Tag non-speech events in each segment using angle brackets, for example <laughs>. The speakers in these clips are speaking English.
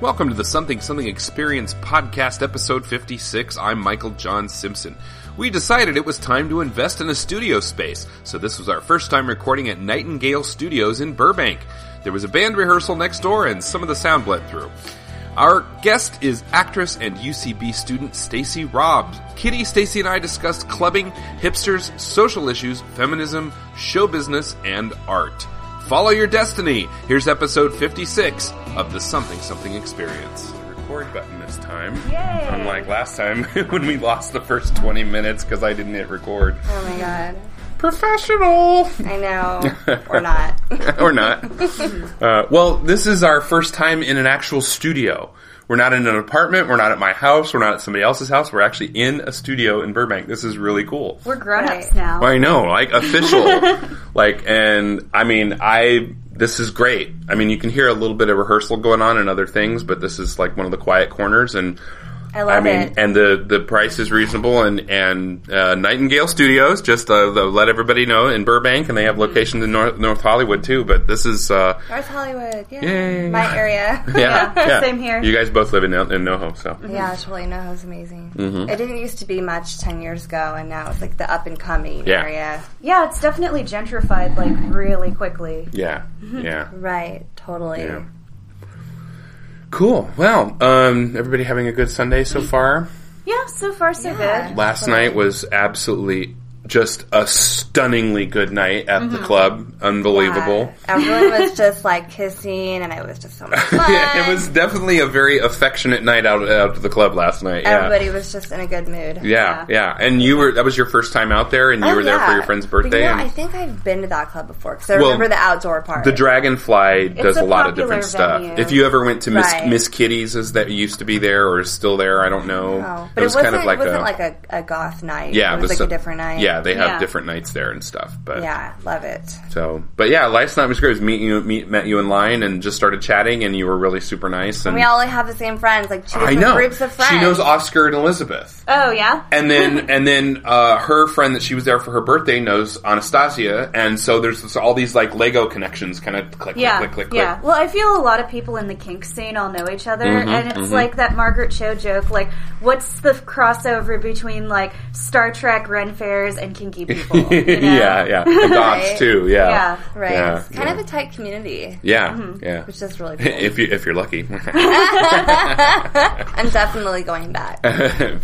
Welcome to the Something Something Experience podcast, episode 56. I'm Michael John Simpson. We decided it was time to invest in a studio space, so this was our first time recording at Nightingale Studios in Burbank. There was a band rehearsal next door, and some of the sound bled through. Our guest is actress and UCB student Stacey Raab. Kitty, Stacey, and I discussed clubbing, hipsters, social issues, feminism, show business, and art. Follow your destiny. Here's episode 56 of the Something Something Experience. Record button this time. Yay. Unlike last time <laughs> when we lost the first 20 minutes because I didn't hit record. Oh my god. Professional! I know. <laughs> or not. or not. <laughs> Uh, well, this is our first time in an actual studio. We're not in an apartment. We're not at my house. We're not at somebody else's house. We're actually in a studio in Burbank. This is really cool. We're grown ups Right. now. I know, like official. <laughs> like, and I mean, I, this is great. I mean, you can hear a little bit of rehearsal going on and other things, but this is like one of the quiet corners and I love I mean, it. and the the price is reasonable, and and uh, Nightingale Studios just uh, the, let everybody know in Burbank, and they have locations in North, North Hollywood too. But this is uh, North Hollywood. Yeah. Yay. My area. <laughs> <laughs> yeah, yeah, same here. You guys both live in in NoHo, so Yeah, totally. No, it's amazing. Mm-hmm. It didn't used to be much 10 years ago, and now it's like the up and coming Yeah. area. Yeah, it's definitely gentrified like really quickly. yeah, <laughs> yeah, Right. Totally. yeah. Cool. Well, um, everybody having a good Sunday so far. Yeah, so far so good. Last night was absolutely just a stunningly good night at the club. Unbelievable. Uh, everyone was <laughs> just like kissing, and it was just so much fun. <laughs> Yeah, it was definitely a very affectionate night out out to the club last night. Yeah. Everybody was just in a good mood. Yeah, yeah, and you were that was your first time out there, and you Oh, were there for your friend's birthday. You know, I think I've been to that club before because I Well, remember the outdoor part. the Dragonfly does a, a lot of different stuff. If you ever went to Miss Right. Miss Kitty's, is that used to be there or is still there? I don't know. Oh, but it, wasn't, it wasn't like a, a goth night. yeah, it was the like so- a different night. Yeah, they have Yeah. different nights there and stuff. But yeah, love it. so, but yeah, last night was great. Was meet you, meet, met you in line and just started chatting, and you were really super nice. And We all have the same friends, like two I know groups of friends. she knows Oscar and Elizabeth. Oh yeah. And then, <laughs> and then, uh, her friend that she was there for her birthday knows Anastasia, and so there's this, all these like Lego connections, kind of click, Yeah, click, click, click, yeah. click. Well, I feel a lot of people in the kink scene all know each other, Mm-hmm, and it's like that Margaret Cho joke. Like, what's the crossover between like Star Trek, Ren fairs, and kinky <laughs> people? you <laughs> know? yeah, yeah, the goths Right. too. Yeah, Yeah. right. Yeah, it's kind yeah. of a tight community, yeah, Mm-hmm. yeah. which is really <laughs> cool. if you if you're lucky, I'm definitely going back.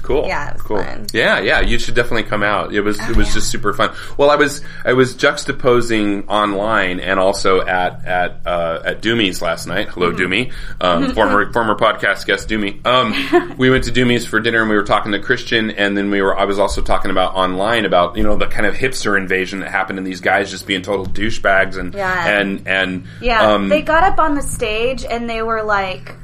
cool. Yeah, it was cool. fun. Yeah, yeah. You should definitely come out. It was it was yeah. just super fun. Well, I was I was juxtaposing online and also at at uh, at Doomy's last night. Hello, Mm-hmm. Doomy, um, former former podcast guest Doomy. Um, we went to Doomy's for dinner and we were talking to Christian, and then we were I was also talking about online about you know the kind of hipster invasion that happened and these guys just being total douchebags and Yeah. and and Yeah, um, they got up on the stage and they were like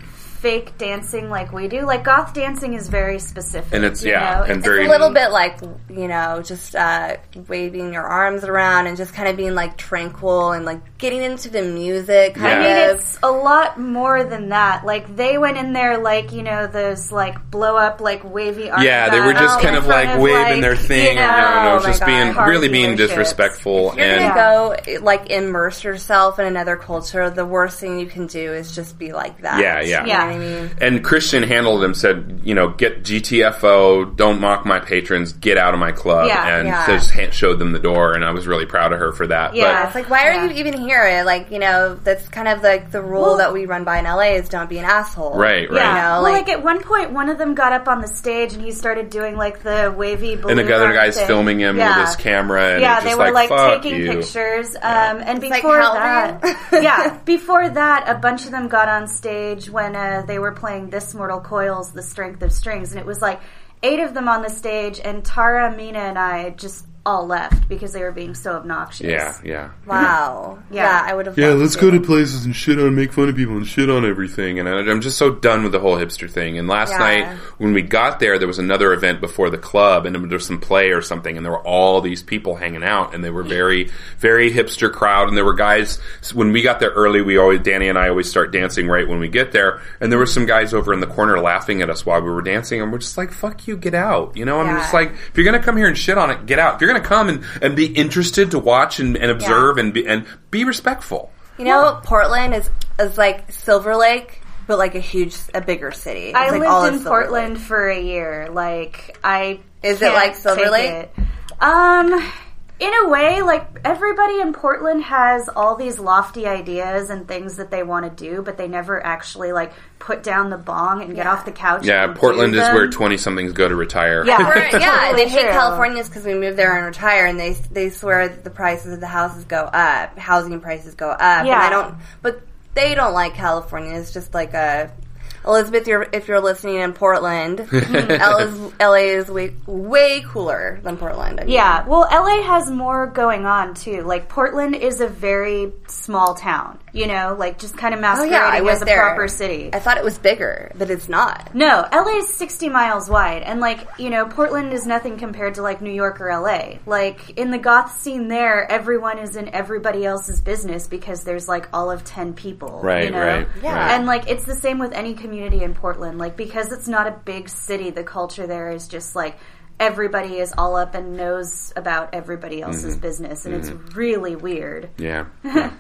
fake dancing like we do. Like goth dancing is very specific. and it's you yeah know? and It's very a little bit like you know, just uh, waving your arms around and just kind of being like tranquil and like getting into the music. Kind Yeah. I mean, it's a lot more than that. Like they went in there like you know those like blow up like wavy arms. Yeah, they were just kind of front like waving like, their thing. You know, no, no, Oh my just God. being really being dealerships. disrespectful You're and gonna go like immerse yourself in another culture. The worst thing you can do is just be like that. Yeah, yeah. Yeah. Know what I mean? and Christian handled him said, you know, get GTFO, don't mock my patrons, get out of my club, Yeah, and yeah. just ha- showed them the door, and I was really proud of her for that. Yeah. It's like, why are Yeah. you even here? Like, you know, that's kind of like the rule Well- that we run by in LA is don't be an asshole. Right, right. Yeah. You know, well, like- like, at one point, one of them got up on the stage and he started doing like the wavy balloon. And the other guy's thing. filming him Yeah. with his camera, and yeah, it's they were like, fuck taking you. pictures. Um, and It's like before that, <laughs> yeah, <laughs> before that, a bunch of them got on stage when uh, they were playing "This Mortal Coils: The Strength of Strings," and it was like eight of them on the stage, and Tara, Mina, and I just all left because they were being so obnoxious. Yeah, yeah. Wow. <laughs> Yeah. Yeah. I would have. Yeah, let's go to places and shit on, make fun of people and shit on everything. And I, I'm just so done with the whole hipster thing. And last Yeah. night, when we got there, there was another event before the club, and there was some play or something, and there were all these people hanging out, and they were very, very hipster crowd. And there were guys. When we got there early, we always Danny and I always start dancing right when we get there, and there were some guys over in the corner laughing at us while we were dancing, and we're just like, "Fuck you, get out!" You know, I'm Yeah. just like, if you're gonna come here and shit on it, get out. If you're gonna come and, and be interested to watch and, and observe and be and be respectful. You know, Portland is is like Silver Lake, but but like a huge, a bigger city. It's I like lived of in Silver Portland Lake. for a year. Like I Is it can't like Silver Lake? it. Um in a way, like everybody in Portland has all these lofty ideas and things that they want to do, but they never actually like put down the bong and get Yeah. off the couch. Yeah, and do Portland is where twenty somethings go to retire. Yeah. <laughs> Or, yeah, they Totally hate true. Californians because we moved there and retire, and they they swear that the prices of the houses go up, housing prices go up. And Yeah. I don't, but they don't like California. It's just like a Elizabeth. You're, if you're listening in Portland, <laughs> LA is, LA is way way cooler than Portland. I mean. Yeah, well, LA has more going on too. Like Portland is a very small town, you know, like just kind of Oh masquerading yeah, I was as a there. proper city. I thought it was bigger, but it's not. No, LA is 60 miles wide, and like, you know, Portland is nothing compared to like New York or LA. Like, in the goth scene there, everyone is in everybody else's business because there's like all of 10 people. Right, you know? right, Yeah. right. And like, it's the same with any community in Portland. Like, because it's not a big city, the culture there is just like, everybody is all up and knows about everybody else's Mm-hmm. business, and it's really weird. Yeah. <laughs> yeah.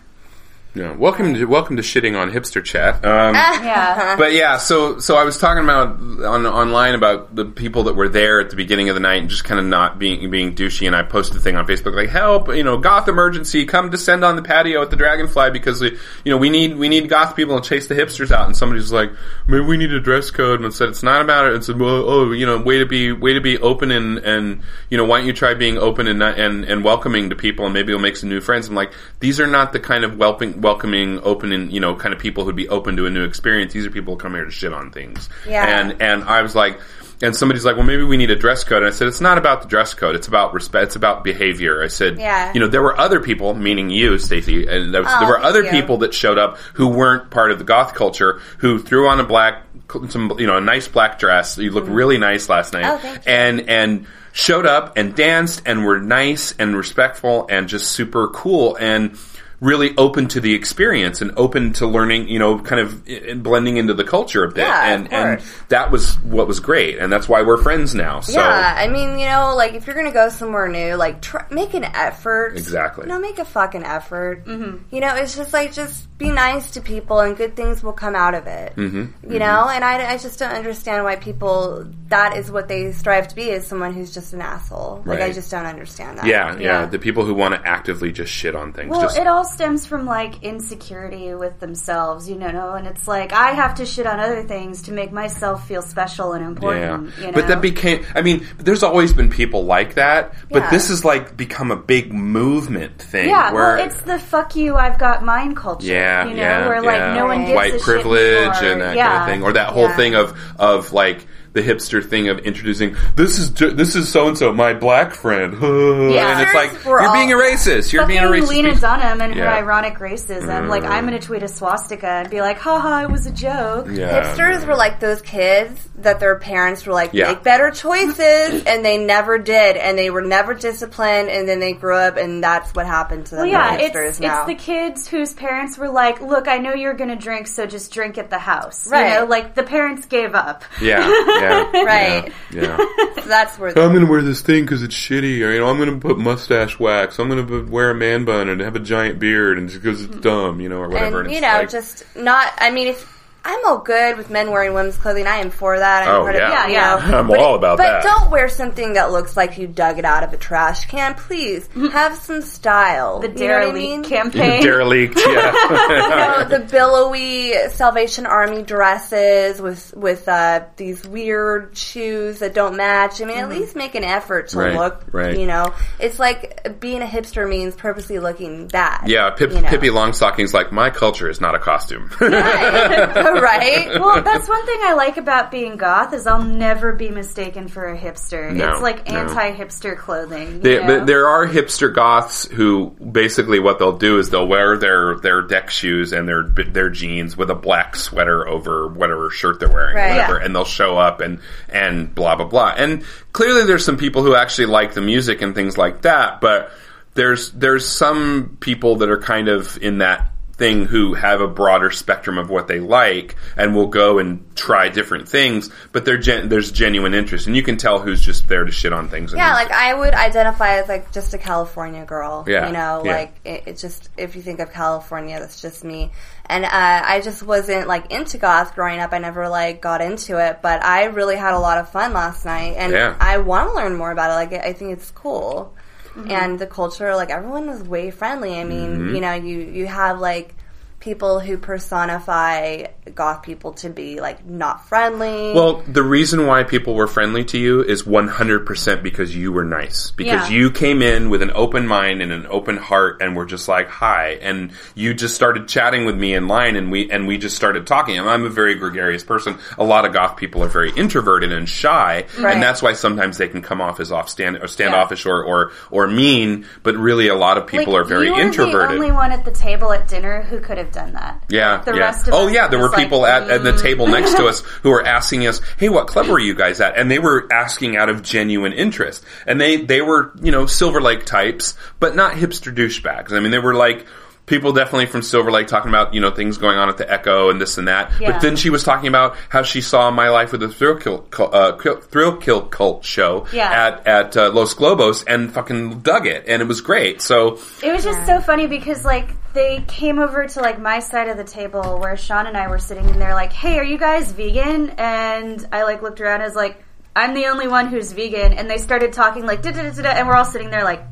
Yeah. Welcome to welcome to shitting on hipster chat. Um, <laughs> Yeah. but yeah, so so I was talking about on online about the people that were there at the beginning of the night and just kind of not being being douchey. And I posted a thing on Facebook like, "Help! You know, goth emergency! Come descend on the patio at the Dragonfly because uh, you know we need we need goth people to chase the hipsters out." And somebody was like, "Maybe we need a dress code." And I said, "It's not about it." And said, "Well, oh, you know, way to be way to be open and and you know, why don't you try being open and and and welcoming to people and maybe you'll make some new friends." I'm like, these are not the kind of welcoming welcoming, open and you know, kind of people who'd be open to a new experience. These are people who come here to shit on things. Yeah. And and I was like, and somebody's like, well, maybe we need a dress code. And I said, it's not about the dress code. It's about respect. It's about behavior. I said, Yeah. you know, there were other people, meaning you, Stacey, and there, was, Oh, there were other you. people that showed up who weren't part of the goth culture who threw on a black, some, you know, a nice black dress. You looked really nice last night. Oh. And, and, showed up and danced and were nice and respectful and just super cool and really open to the experience and open to learning, you know, kind of i- i- blending into the culture a bit. Yeah, of and and that was what was great, and that's why we're friends now. So yeah, I mean, you know, like if you're gonna go somewhere new, like try, make an effort. Exactly. You know, make a fucking effort. Mm-hmm. You know, it's just like just be nice to people, and good things will come out of it. Mm-hmm. You know, and I, I just don't understand why people that is what they strive to be is someone who's just an asshole. Like I just don't understand that. yeah, yeah, Yeah. The people who want to actively just shit on things. Well, just, it all stems from like insecurity with themselves, you know, and it's like I have to shit on other things to make myself feel special and yeah, important. You know? but that became. I mean, there's always been people like that, but Yeah. this has like become a big movement thing. yeah, where well, it's the fuck you, I've got mine culture. Yeah, you know, yeah, where like yeah. no one gives white privilege and that yeah. kind of thing, or that whole Yeah. thing of of like the hipster thing of introducing this is this is so and so my black friend, <laughs> yeah. and it's like Hipsters were you're being a racist, you're being a racist. Lena piece- Dunham and her Yeah. ironic racism. Like, I'm mm. going to tweet a swastika and be like, haha, it was a joke. Yeah. Hipsters were like those kids that their parents were like, Yeah. make better choices, and they never did, and they were never disciplined, and then they grew up, and that's what happened to them. Well, yeah, the it's hipsters now. it's the kids whose parents were like, "Look, I know you're going to drink, so just drink at the house." Right. You know, like the parents gave up. Yeah, <laughs> yeah, <laughs> Right. Yeah. So <laughs> that's where I'm gonna wear this thing because it's shitty, or you know, I'm gonna put mustache wax. I'm gonna wear a man bun and have a giant beard, and because it's mm-hmm. dumb, you know, or whatever. and it's you know, like- just not. I mean, if I'm all good with men wearing women's clothing, I am for that. I'm Oh, part yeah. of, Yeah, yeah. <laughs> I'm but, all about but that. But don't wear something that looks like you dug it out of a trash can. Please have some style. The You know what I derelict mean? campaign. derelict. Yeah, <laughs> you know, the billowy Salvation Army dresses with with uh, these weird shoes that don't match. I mean, at least make an effort to Right, look. right. You know, it's like being a hipster means purposely looking bad. yeah. Pip, you know. Pippi Longstocking's like my culture is not a costume. right? <laughs> <laughs> right? <laughs> well, that's one thing I like about being goth is I'll never be mistaken for a hipster. No, it's like no. anti-hipster clothing. you They, there are hipster goths who basically what they'll do is they'll wear their, their deck shoes and their their jeans with a black sweater over whatever shirt they're wearing, Right. whatever, Yeah. and they'll show up and and blah blah blah. And clearly, there's some people who actually like the music and things like that, but there's there's some people that are kind of in that thing who have a broader spectrum of what they like and will go and try different things, but gen- there's genuine interest, and you can tell who's just there to shit on things. Yeah, like I would identify as like just a California girl. Yeah, you know, yeah. like it, it just if you think of California, that's just me. And uh, I just wasn't like into goth growing up. I never like got into it, but I really had a lot of fun last night, and Yeah. I want to learn more about it. Like I think it's cool, and the culture. Like everyone was way friendly. I mean, Mm-hmm. you know, you you have like people who personify goth people to be like not friendly. Well, the reason why people were friendly to you is 100% because you were nice. Because Yeah. you came in with an open mind and an open heart and were just like, hi. And you just started chatting with me in line and we, and we just started talking. And I'm a very gregarious person. A lot of goth people are very introverted and shy. Right. And that's why sometimes they can come off as off stand, or standoffish or, or, or mean. But really a lot of people Like, are very you were introverted. the only one at the table at dinner who could have done that. Yeah, The yeah. rest of oh, yeah. There were people like, at, at the mm. table next to us <laughs> who were asking us, "Hey, what club were you guys at?" And they were asking out of genuine interest. And they they were you know Silver Lake types, but not hipster douchebags. I mean, they were like. People definitely from Silver Lake talking about you know things going on at the Echo and this and that. Yeah. But then she was talking about how she saw My Life with the Thrill Kill Cult- uh, Thrill Kill Cult show Yeah. at at uh, Los Globos and fucking dug it and it was great. So It was just so funny because like they came over to like my side of the table where Sean and I were sitting and they're like, "Hey, are you guys vegan?" And I like looked around and was like, "I'm the only one who's vegan." And they started talking like da da da da, and we're all sitting there like,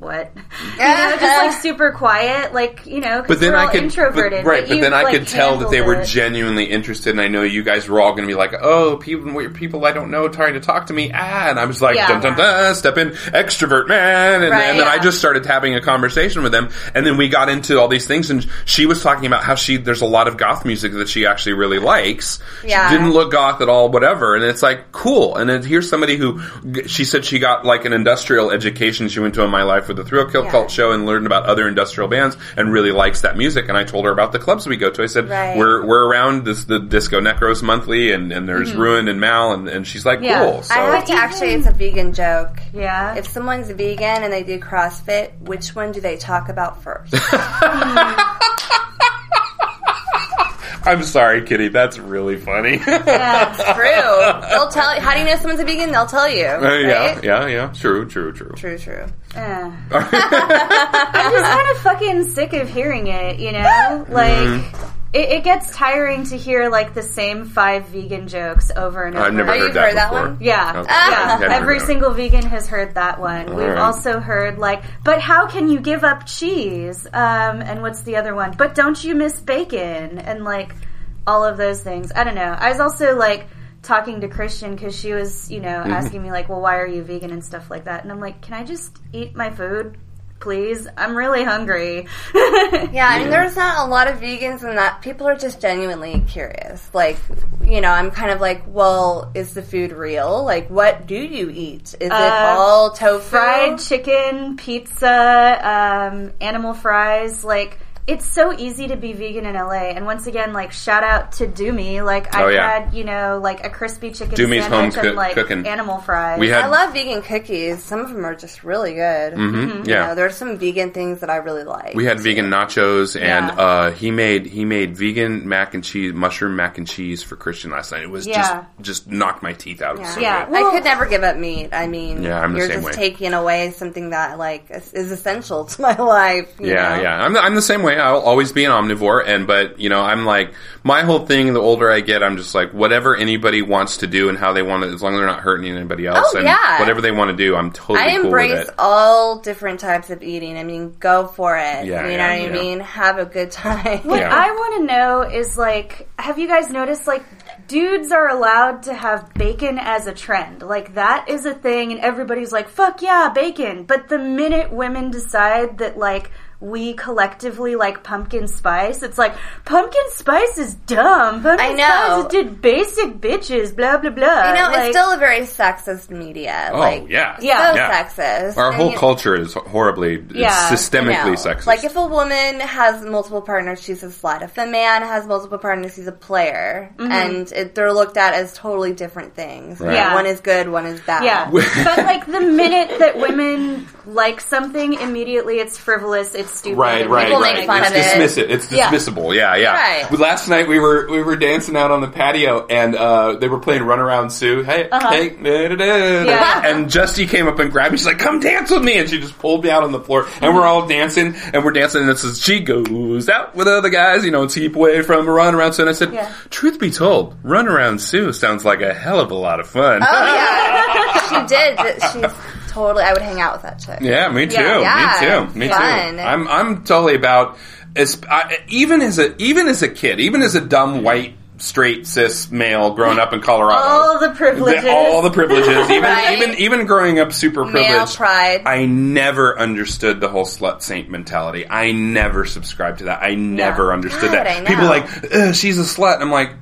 "What?" <laughs> you know, just like super quiet, like you know, But then we're I could, introverted. but, right? But you, then I like, could tell that they handled were it. genuinely interested, and I know you guys were all going to be like, "Oh, people, people I don't know trying to talk to me." Ah, and I was like, Yeah. "Dun dun dun, step in, extrovert man," and, Right, and then I just started having a conversation with them, and then we got into all these things, and she was talking about how she there's a lot of goth music that she actually really likes. Yeah. She didn't look goth at all, whatever, and it's like cool. And then here's somebody who she said she got like an industrial education. She went to a My Life with the Thrill Kill Yeah. Cult show and learned about other industrial bands and really likes that music. And I told her about the clubs we go to. I said Right. we're we're around this the Disco Necros monthly, and, and there's Ruin and Mal, and, and she's like Yeah. cool. So I have to actually. It's a vegan joke. Yeah. If someone's vegan and they do CrossFit, which one do they talk about first? <laughs> I'm sorry, Kitty. That's really funny. <laughs> That's true. They'll tell you. How do you know someone's a vegan? They'll tell you. Uh, yeah, yeah, yeah. True, true, true. True, true. Eh. I'm just kind of fucking sick of hearing it, you know? Like, Mm-hmm. it, it gets tiring to hear, like, the same five vegan jokes over and over. I've never Oh, heard you've that heard that before. one? Yeah, Okay. yeah. Every single vegan has heard that one. We've right. also heard like, but how can you give up cheese? Um, and what's the other one? But don't you miss bacon? And like all of those things. I don't know. I was also like talking to Christian because she was, you know, Mm-hmm. asking me like, well, why are you vegan and stuff like that. And I'm like, can I just eat my food? Please, I'm really hungry. <laughs> Yeah, I mean, there's not a lot of vegans and that people are just genuinely curious. Like, you know, I'm kind of like, well, is the food real? Like, what do you eat? Is it Uh, all tofu? fried chicken, pizza, um, animal fries. Like it's so easy to be vegan in LA. And once again, like shout out to Doomy. Like I Oh, yeah. had, you know, like a crispy chicken Doomy's sandwich home and like cooking. animal fries. We had I love vegan cookies. Some of them are just really good. Mhm, You yeah. know, there's some vegan things that I really like. We had vegan nachos, and Yeah. uh, he made he made vegan mac and cheese, mushroom mac and cheese for Christian last night. It was Yeah. just just knocked my teeth out. Yeah. so Yeah. Well- I could never give up meat. I mean, Yeah, I'm the you're same just way. taking away something that like is is essential to <laughs> my life. you Yeah, know? yeah. I'm the, I'm the same way. I'll always be an omnivore, and but you know, I'm like my whole thing. The older I get, I'm just like whatever anybody wants to do and how they want to, as long as they're not hurting anybody oh, else, Oh, and yeah. whatever they want to do, I'm totally I cool embrace with it. all different types of eating. I mean, go for it. Yeah, you yeah, know what I yeah. mean? Have a good time. What Yeah. I want to know is like, have you guys noticed like dudes are allowed to have bacon as a trend? Like that is a thing, and everybody's like, "Fuck yeah, bacon!" But the minute women decide that like we collectively like pumpkin spice, it's like pumpkin spice is dumb. Pumpkin I know. spice is just basic bitches. Blah blah blah. You know, Like, it's still a very sexist media. Oh like, yeah, Yeah. so yeah. sexist. Our And whole you- culture is horribly, Yeah, it's systemically sexist. Like if a woman has multiple partners, she's a slut. If a man has multiple partners, he's a player, mm-hmm. and it, they're looked at as totally different things. Right. Yeah. One is good, one is bad. Yeah, <laughs> but like the minute that women like something, immediately it's frivolous, it's stupid. Right, right, People right. make fun it's of it. dismissive. It's Yeah. dismissible. Yeah, yeah. Right. Last night we were we were dancing out on the patio and uh, they were playing Run Around Sue. Hey, hey, da, da, da, da. Yeah. and Justy came up and grabbed me. She's like, "Come dance with me!" And she just pulled me out on the floor, and we're all dancing and we're dancing. And it says she goes out with other guys, you know, and keep away from Run Around Sue. And I said, Yeah. "Truth be told, Run Around Sue sounds like a hell of a lot of fun." Oh yeah, <laughs> she did. She's totally. I would hang out with that chick. Yeah, me too. Yeah. Me too. Me Fun. too. I'm I'm totally about as I, even as a even as a kid, even as a dumb white straight cis male growing up in Colorado. All the privileges. the- all the privileges, <laughs> even Right. even even growing up super Male privileged. pride. I never understood the whole slut saint mentality. I never subscribed to that. I never understood God, that. I know. People like, Ugh, she's a slut. And I'm like,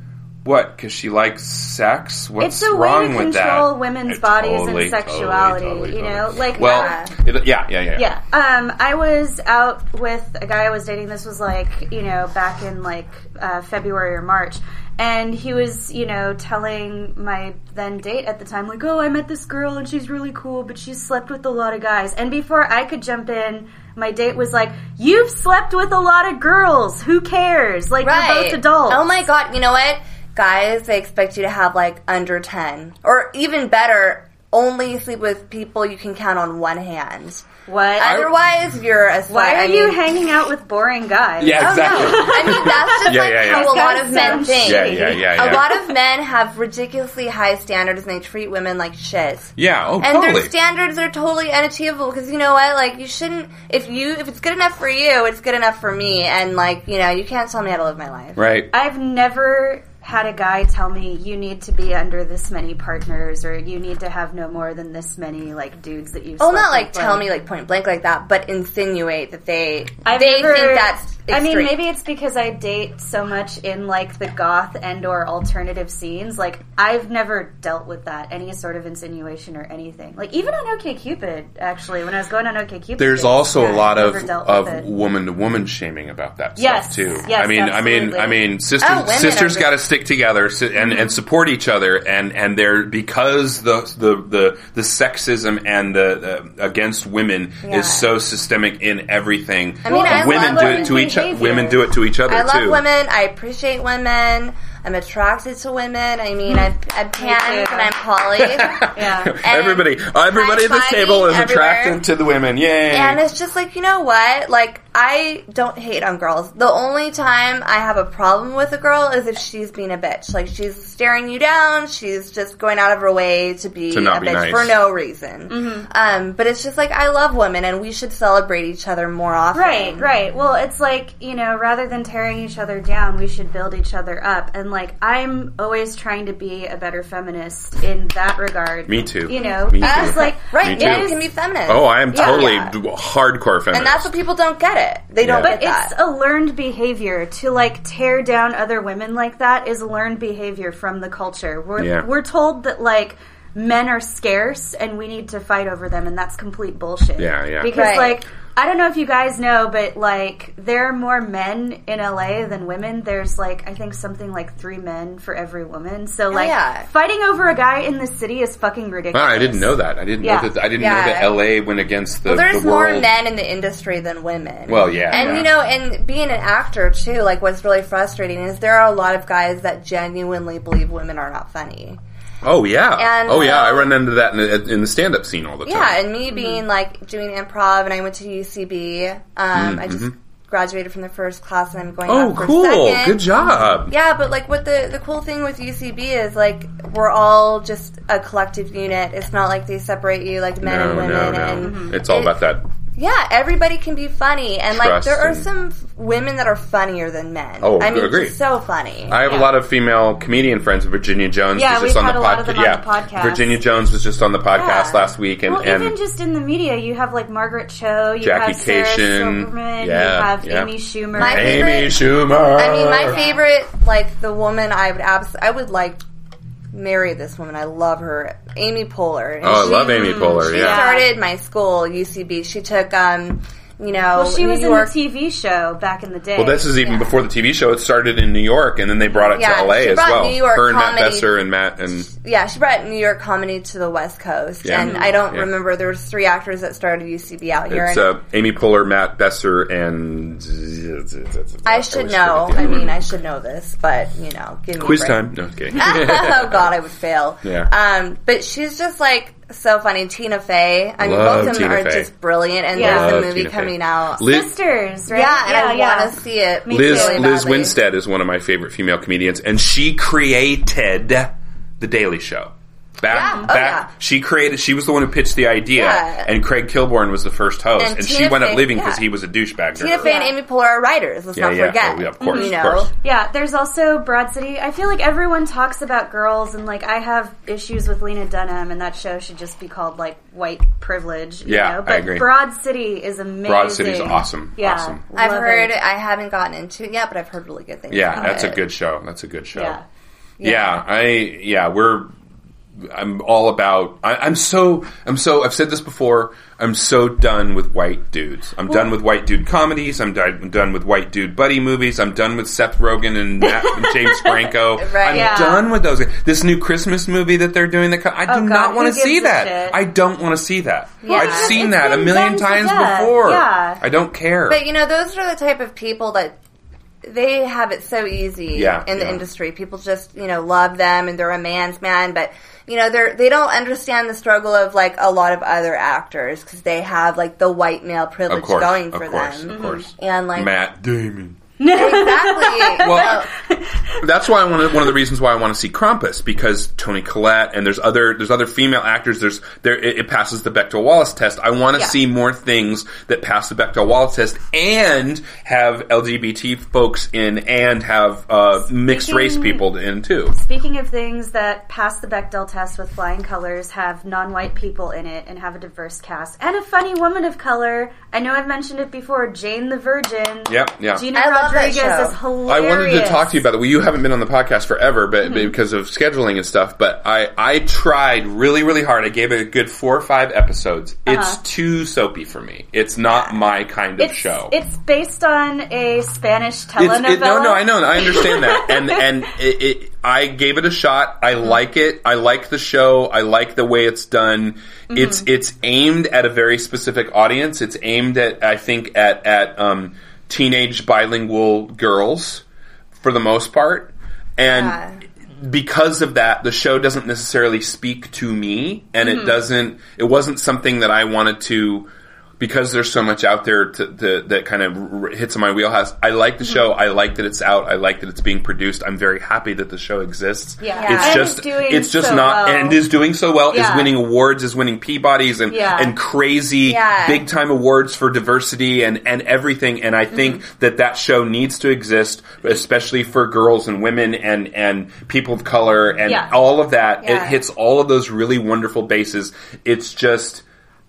what? Because she likes sex? What's It's a way to with that? control women's It bodies totally, and sexuality. totally, totally, you know, totally. like well, Yeah. it- yeah, yeah, yeah, Yeah. Um, I was out with a guy I was dating. This was like, you know, back in like uh, February or March. And he was, you know, telling my then date at the time, like, oh, I met this girl and she's really cool, but she's slept with a lot of guys. And before I could jump in, my date was like, you've slept with a lot of girls. Who cares? Like, Right. you're both adults. Oh my god, you know what? Guys, they expect you to have like under 10. Or even better, only sleep with people you can count on one hand. What? Otherwise, you're a slut. Why are I you hanging out with boring guys? Yeah, Oh, exactly. no. I mean, that's just <laughs> Yeah, like yeah, yeah. how a lot of men sound think. Yeah, yeah, yeah, yeah. A lot of men have ridiculously high standards and they treat women like shit. yeah, oh, And totally. their standards are totally unachievable because you know what? Like you shouldn't if you if it's good enough for you, it's good enough for me. And like you know, you can't tell me how to live my life. right. I've never had a guy tell me you need to be under this many partners or you need to have no more than this many like dudes that you've Well, slept not like with. tell me like point blank like that, but insinuate that they I've they never- think that's. I mean, maybe it's because I date so much in like the goth and or alternative scenes. Like I've never dealt with that any sort of insinuation or anything. Like even on OkCupid, actually, when I was going on OkCupid, There's dates, also yeah, a lot of of woman to woman shaming about that Yes, stuff too. yes, I mean, I mean. I mean, oh, sisters Oh, sisters got to stick together and and support each other, and and they're because the the the, the sexism and the uh, against women Yeah. is so systemic in everything. I mean, I women do it to each other. Women do it to each other I love too. women. I appreciate women. I'm attracted to women. I mean, I'm, I'm pans too. and I'm <laughs> poly. Yeah. <laughs> everybody, everybody at this table is everywhere. attracted to the women. Yay! And it's just like, you know what? Like, I don't hate on girls. The only time I have a problem with a girl is if she's being a bitch. Like, she's staring you down, she's just going out of her way to be To not a be bitch nice. for no reason. Um, but it's just like, I love women and we should celebrate each other more often. Right, right. Well, it's like, you know, rather than tearing each other down, we should build each other up. And like, I'm always trying to be a better feminist in that regard. Me too. You know, Me too. like, Right, Me men too. can be feminist. oh, I am Yeah. totally Yeah. hardcore feminist. And that's what people don't get it. They don't Yeah. get But that. it's a learned behavior to like tear down other women like that is learned behavior from the culture. We're Yeah. we're told that like men are scarce and we need to fight over them and that's complete bullshit. Yeah, yeah. Because Right. like I don't know if you guys know, but like there are more men in LA than women. There's like I think something like three men for every woman. So like Oh, yeah. fighting over a guy in the city is fucking ridiculous. Ah, I didn't know that. I didn't Yeah. know that. I didn't Yeah. know that L.A. went against the, Well, there's the more men in the industry than women. Well, yeah, And yeah. you know, and being an actor too, like what's really frustrating is there are a lot of guys that genuinely believe women are not funny. Oh yeah. And, oh yeah. uh, I run into that in the, in the stand-up scene all the time. Yeah, and me being like doing improv, and I went to UCB. Um, I just graduated from the first class, and I'm going. Mm-hmm. oh, for cool. Second. Good job. Yeah, but like what the the cool thing with UCB is like we're all just a collective unit. It's not like they separate you like men No, and women. no, no. And It's all it- about that. Yeah, everybody can be funny, and like Trust there are and- some f- women that are funnier than men. Oh, I mean, agree. just so funny. I have a lot of female comedian friends. Virginia Jones Yeah, was just we've on had the a lot of them on the podcast. Virginia Jones was just on the podcast Yeah. last week, and, Well, and even just in the media, you have like Margaret Cho, you Jackie have Sarah Cation, Silverman, yeah, you have yeah. Amy Schumer. My Amy favorite- Schumer. I mean, my favorite, like the woman I would abs- I would like marry this woman. I love her, Amy Poehler. And Oh, I she- love Amy Poehler. She Yeah. started my school, UCB. She took um, you know, Well, she New was York. in the TV show back in the day. Well, this is even before the TV show. It started in New York, and then they brought it Yeah, to LA she as brought well. New York Her and Matt Besser and Matt and yeah, she brought New York comedy to the West Coast, Yeah. and I don't Yeah. remember there was three actors that started UCB out here. it's and uh, Amy Poehler, Matt Besser, and I should know. I mean, I should know this, but you know, give me a quiz break. time. No, okay. <laughs> oh God, I would fail. <laughs> Yeah. Um, but she's just like so funny. Tina Fey. I mean, Love both of them Tina are Fey. just brilliant, and Yeah. there's Love a movie Tina Fey. coming out. Liz, sisters, right? yeah, and I yeah. want to see it. Me Liz, really Liz badly. Winstead is one of my favorite female comedians, and she created The Daily Show. Back, Yeah. Oh, back, yeah. she created. She was the one who pitched the idea, Yeah. and Craig Kilborn was the first host, And and, she went up leaving because yeah. he was a douchebag. to Tina. Fey and Yeah. Amy Poehler are writers. Let's Yeah, not yeah. forget. Oh, yeah, of mm, course, you of know, course. Yeah, there's also Broad City. I feel like everyone talks about girls, and like I have issues with Lena Dunham, and that show should just be called like White Privilege. You Yeah, know? I but agree. Broad City is amazing. Broad City's awesome, Yeah, awesome. I've love heard. it. I haven't gotten into it yet, but I've heard really good things. Yeah, about that's a good show. That's a good show. Yeah. Yeah, I yeah, we're I'm all about I, I'm so I'm so I've said this before, I'm so done with white dudes. I'm done with white dude comedies, I'm done, I'm done with white dude buddy movies, I'm done with Seth Rogen and, Matt, <laughs> and James Franco. Right. I'm Yeah. done with those. This new Christmas movie that they're doing that co- I oh, do Oh, God, not want to see that. I don't want to see that. Yeah. I've seen that a million times before. Yeah. I don't care. But you know, those are the type of people that they have it so easy Yeah, in the yeah. industry. People just you know love them and they're a man's man, but you know they're they don't understand the struggle of like a lot of other actors because they have like the white male privilege of course, going of for course, them, of course. and like Matt Damon. Exactly. <laughs> Well, that's why I want one of the reasons why I want to see Krampus because Toni Collette and there's other there's other female actors. There's there it, it passes the Bechdel Wallace test. I want to Yeah. see more things that pass the Bechdel Wallace test and have LGBT folks in and have uh, mixed Speaking- race people in too. Speaking of things that pass the Bechdel test with flying colors, have non-white people in it, and have a diverse cast, and a funny woman of color. I know I've mentioned it before. Jane the Virgin. Yep, yeah. Gina I love that Rodriguez is hilarious. I wanted to talk to you about it. Well, you haven't been on the podcast forever, but Mm-hmm. because of scheduling and stuff. But I, I tried really, really hard. I gave it a good four or five episodes. It's too soapy for me. It's not my kind of Uh-huh. It's, show. it's based on a Spanish telenovela. it, no, no, I know, I understand that, <laughs> and and it, it, I gave it a shot. I Mm-hmm. like it. I like the show. I like the way it's done. It's Mm-hmm. it's aimed at a very specific audience. It's aimed at I think at at um, teenage bilingual girls for the most part, and. Yeah. Because of that, the show doesn't necessarily speak to me, and Mm-hmm. it doesn't. It wasn't something that I wanted to because there's so much out there to, to, that kind of r- hits in my wheelhouse. I like the Mm-hmm. show. I like that it's out. I like that it's being produced. I'm very happy that the show exists. Yeah. Yeah. It's And just it's doing it's just so not well. and is doing so well. Yeah. Is winning awards. Is winning Peabodys and Yeah. and crazy Yeah. big time awards for diversity and and everything. And I think Mm-hmm. that that show needs to exist, especially for girls and women and and people of color and Yeah. all of that. Yeah. It hits all of those really wonderful bases. It's just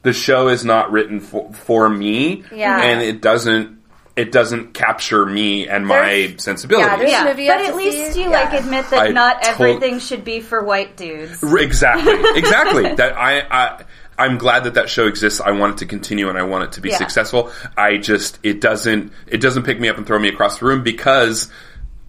the show is not written for, for me, Yeah. and it doesn't it doesn't capture me and my There's- sensibilities. yeah, there's- Yeah, but at least see? you Yeah. like admit that I not tot- everything should be for white dudes. Exactly, <laughs> exactly. that I, I I'm glad that that show exists. I want it to continue and I want it to be Yeah. successful. I just it doesn't it doesn't pick me up and throw me across the room because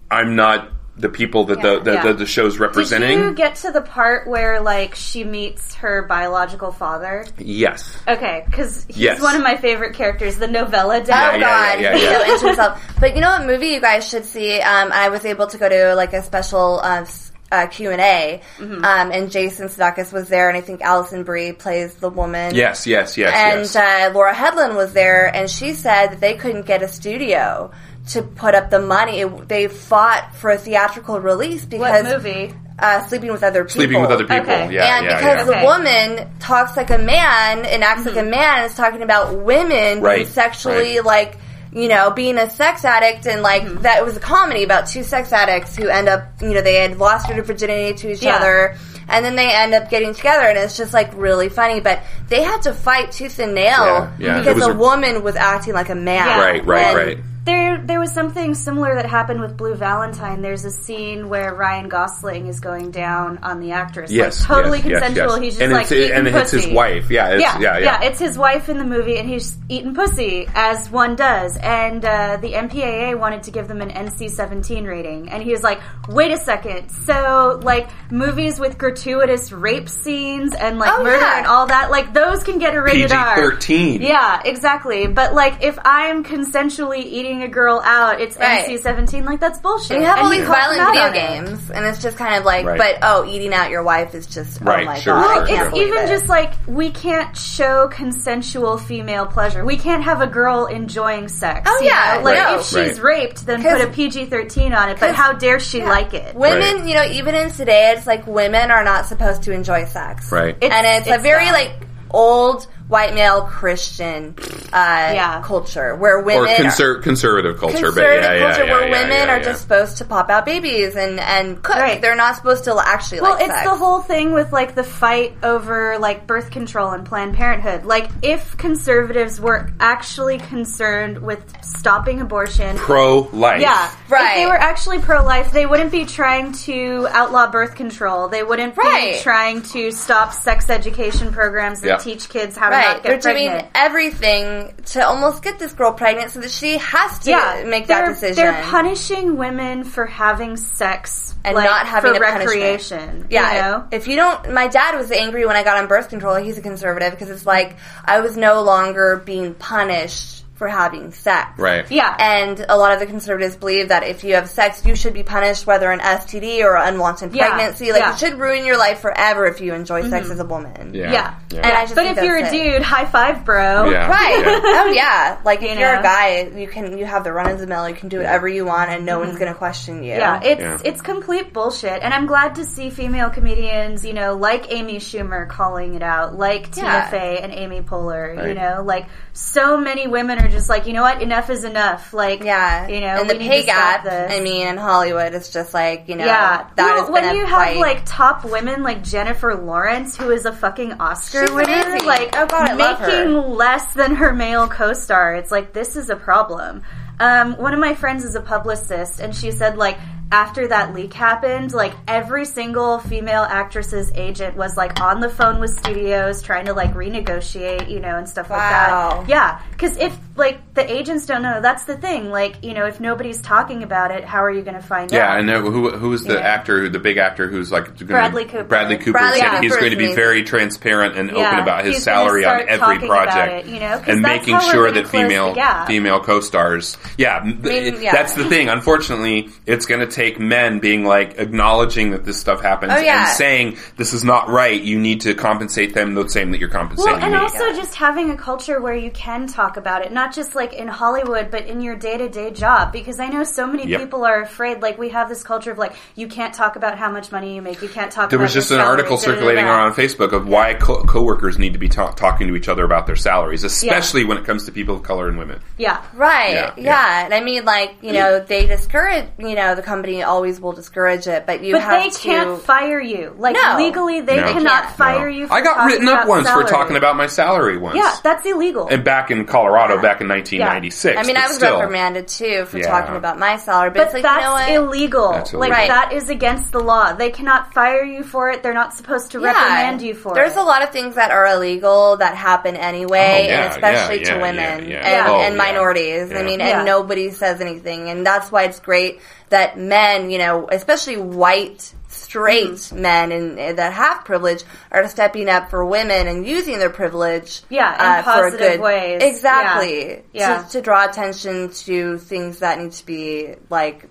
I'm not the people that the, the, Yeah. the the show's representing. Did you get to the part where like she meets her biological father? yes. Okay, because he's Yes. one of my favorite characters, the novella Oh yeah, God, yeah, he's yeah. so <laughs> into himself. But you know what movie you guys should see? Um, I was able to go to like a special uh, uh, Q and A, Mm-hmm. um, and Jason Sudeikis was there, and I think Alison Brie plays the woman. Yes, yes, yes, and yes. uh, Laura Headland was there, and she said that they couldn't get a studio to put up the money. It, they fought for a theatrical release What because movie? Uh, sleeping with other people. Sleeping with other people. Okay. Yeah, and yeah, because yeah. the woman talks like a man and acts like a man and is talking about women being Right, sexually right. like you know being a sex addict and like that it was a comedy about two sex addicts who end up you know they had lost their virginity to each Yeah. other and then they end up getting together and it's just like really funny but they had to fight tooth and nail Yeah, yeah. Because was the a- woman was acting like a man Yeah. Right, right, And right. There there was something similar that happened with Blue Valentine. There's a scene where Ryan Gosling is going down on the actress. Yes, like, totally yes, yes, consensual. yes. He's just and like it's, eating and it's his wife. Yeah, it's, yeah, yeah, yeah, It's his wife in the movie, and he's eating pussy as one does. And uh, the MPAA wanted to give them an NC-17 rating, and he was like, "Wait a second, so like movies with gratuitous rape scenes and like Oh, murder yeah. and all that, like those can get a rated R." PG-13. Yeah, exactly. But like, if I'm consensually eating a girl out, it's Right. NC-17. Like that's bullshit. And you have all these violent video on it. games, and it's just kind of like, Right. but oh, eating out your wife is just, oh Right, oh my sure, god, sure, I can't it's believe even it. just like we can't show consensual female pleasure. We can't have a girl enjoying sex. Oh, you yeah, know? like no. if she's Right. raped, then put a PG thirteen on it. But how dare she yeah. like it? Women, Right. you know, even in today, it's like women are not supposed to enjoy sex. Right. It's- and it's, a very not. like old white male Christian uh, Yeah. culture where or women conser- conservative culture, conservative but yeah, yeah, culture yeah, where yeah, women yeah, are yeah. just supposed to pop out babies and and cook. Right. They're not supposed to actually Well, like it's sex. the whole thing with like the fight over like birth control and Planned Parenthood. Like, if conservatives were actually concerned with stopping abortion, pro life. Yeah, Right. If they were actually pro-life, they wouldn't be trying to outlaw birth control. They wouldn't Right. be trying to stop sex education programs and Yeah. teach kids how to Right, they're pregnant. doing everything to almost get this girl pregnant so that she has to yeah, make that decision. They're punishing women for having sex And like, not having for a punishment. recreation. Yeah, you know? if you don't, my dad was angry when I got on birth control. He's a conservative because it's like I was no longer being punished for having sex. Right. yeah. And a lot of the conservatives believe that if you have sex, you should be punished, whether an STD or unwanted Yeah, pregnancy. Like yeah. it should ruin your life forever if you enjoy sex mm-hmm. as a woman. Yeah. yeah. Yeah. And I just but think if you're a it. dude, high five, bro. Yeah. Right. Yeah. <laughs> oh yeah. Like if You you are a guy, you can you have the run of the mill. You can do whatever you want, and no one's mm-hmm. going to question you. Yeah, it's Yeah. it's complete bullshit, and I'm glad to see female comedians, you know, like Amy Schumer calling it out, like Yeah. Tina Fey and Amy Poehler. You know, like so many women are just like, you know what, enough is enough. Like, yeah. you know, and the pay gap. I mean, in Hollywood, it's just like you know, yeah, that well, has when you fight. have like top women like Jennifer Lawrence, who is a fucking Oscar She's winner, amazing. like Oh, God, I love her. making less than her male co-star, it's like this is a problem. Um, one of my friends is a publicist, and she said like after that leak happened, like every single female actress's agent was like on the phone with studios trying to like renegotiate, you know, and stuff Wow. like that. Yeah, because if like the agents don't know, that's the thing. Like you know, if nobody's talking about it, how are you going to find out? Yeah, out? I know who who is the Yeah. actor, the big actor who's like gonna, Bradley Cooper. Bradley Cooper Bradley Cooper he's going to be very transparent and Yeah, open about his he's salary on every project, it, you know, and making sure that female female co-stars. Yeah, yeah. that's the thing. Unfortunately, it's going to take men being like acknowledging that this stuff happens Oh, yeah. and saying this is not right. You need to compensate them the same that you're compensating Well, and me. also just having a culture where you can talk about it, not just like in Hollywood, but in your day to day job. Because I know so many Yep. people are afraid. Like we have this culture of like you can't talk about how much money you make. You can't talk. There about was just your an salary, article da, da, da, circulating around Facebook of why co- coworkers need to be ta- talking to each other about their salaries, especially when it comes to people of color and women. Yeah, Right. Yeah, Yeah, yeah. And I mean, like, you know, they discourage, you know, the company always will discourage it, but you but have they to. can't fire you. Like No. legally, they No. cannot can't. fire No. you. For I got written up once salary. for talking about my salary once. Yeah, that's illegal. and back in Colorado, back in 1996. I mean, but I was still. reprimanded too for Yeah. talking about my salary, but, But it's like, that's you know what? illegal. That's Like illegal. that is against the law. They cannot fire you for it. They're not supposed to reprimand you for There's it. There's a lot of things that are illegal that happen anyway, Oh, yeah, and especially yeah, to yeah, women yeah, yeah. and, Oh, and yeah. minorities. I mean, Yeah. and nobody says anything, and that's why it's great that men, you know, especially white straight Mm-hmm. men and, and that have privilege are stepping up for women and using their privilege Yeah, in uh, for a positive good ways. exactly Yeah. Yeah. To, to draw attention to things that need to be like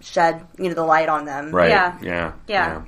shed you know the light on them Right. Yeah. Yeah. Yeah.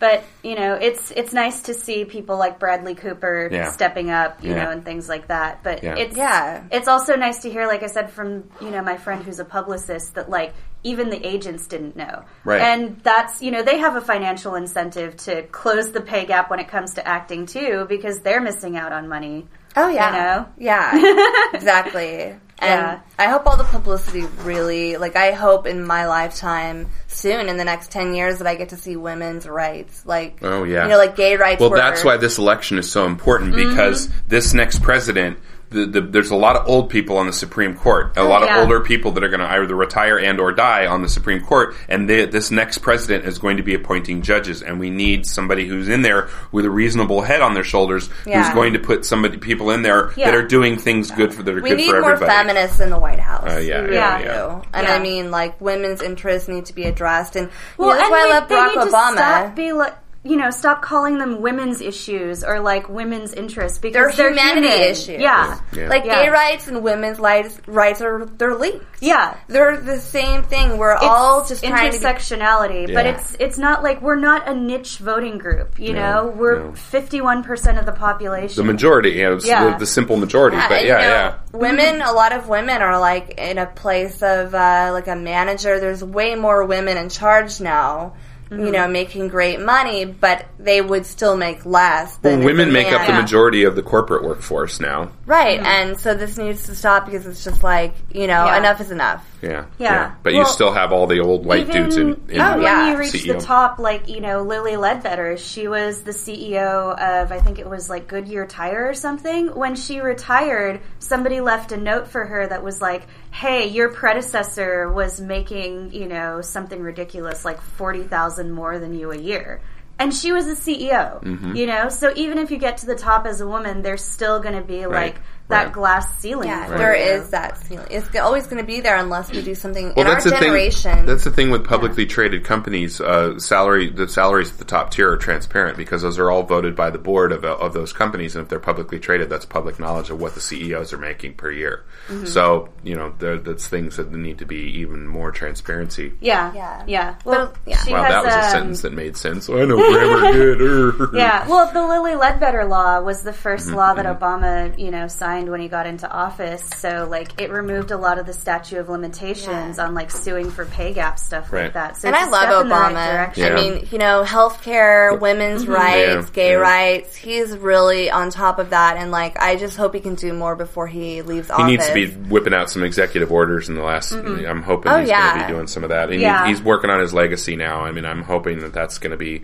But you know, it's it's nice to see people like Bradley Cooper Yeah. stepping up, you Yeah. know, and things like that. But Yeah. it's Yeah. it's also nice to hear, like I said, from you know my friend who's a publicist, that like even the agents didn't know, Right. And that's you know they have a financial incentive to close the pay gap when it comes to acting too, because they're missing out on money. Oh yeah, You know? yeah, <laughs> exactly. And Yeah. I hope all the publicity really, like, I hope in my lifetime, soon in the next ten years, that I get to see women's rights, like, Oh, yeah. you know, like gay rights. Well, were- that's why this election is so important because mm-hmm. this next president, the, the, there's a lot of old people on the Supreme Court, a lot yeah. of older people that are going to either retire and or die on the Supreme Court, and they, this next president is going to be appointing judges, and we need somebody who's in there with a reasonable head on their shoulders, Yeah. who's going to put somebody people in there Yeah. that are doing things good for that are We good need more feminists in the White House. Uh, yeah, We yeah, yeah. And Yeah. I mean, like, women's interests need to be addressed. And Well, you know, that's and why they, I love they Barack need to Obama. stop be like, you know, stop calling them women's issues or like women's interests They're because they're, humanity human. issues. Yeah. Yeah. Like, Yeah. gay rights and women's rights, rights are, they're linked. Yeah. They're the same thing. We're It's all just trying to be intersectionality, but Yeah. it's it's not like we're not a niche voting group. You No, know, we're fifty one percent of the population. The majority, you know, Yeah. the, the simple majority, but yeah, you know, yeah. Women, a lot of women are like in a place of uh, like a manager. There's way more women in charge now. Mm-hmm. You know, making great money, but they would still make less. Than Well, women the make up the majority of the corporate workforce now. right? And so this needs to stop because it's just like you know, Yeah. enough is enough. Yeah, Yeah. But you still have all the old white even, dudes in, in even yeah. when you reach CEO. the top, like you know, Lilly Ledbetter, she was the CEO of I think it was like Goodyear Tire or something. When she retired, somebody left a note for her that was like, "Hey, your predecessor was making you know something ridiculous like forty thousand more than you a year." And she was the CEO, Mm-hmm. you know. So even if you get to the top as a woman, there's still going to be like that right. glass ceiling. Yeah, for there you. is that ceiling. It's always going to be there unless we do something Well, in our that's the generation. thing. That's the thing with publicly traded companies. Uh, salary, the salaries at the top tier are transparent because those are all voted by the board of, of those companies, and if they're publicly traded, that's public knowledge of what the CEOs are making per year. Mm-hmm. So, you know, there, that's things that need to be even more transparency. Yeah, Yeah. yeah, Well, But, yeah. Wow, that was a um, sentence that made sense. I know grammar <laughs> did. er. <laughs> Yeah, well, the Lilly Ledbetter law was the 1st Mm-hmm, law that Obama, you know, signed when he got into office. So, like, it removed a lot of the statute of limitations Yeah. on like suing for pay gap stuff Right. like that. So and it's I a love step in the right Obama. I mean, you know, healthcare, women's mm-hmm. rights, Yeah, gay yeah. rights. He's really on top of that, and like, I just hope he can do more before he leaves He office. needs to be whipping out some executive orders in the last. Mm-hmm. I'm hoping Oh, he's going to be doing some of that. And Yeah. he, he's working on his legacy now. I mean, I'm hoping that that's going to be.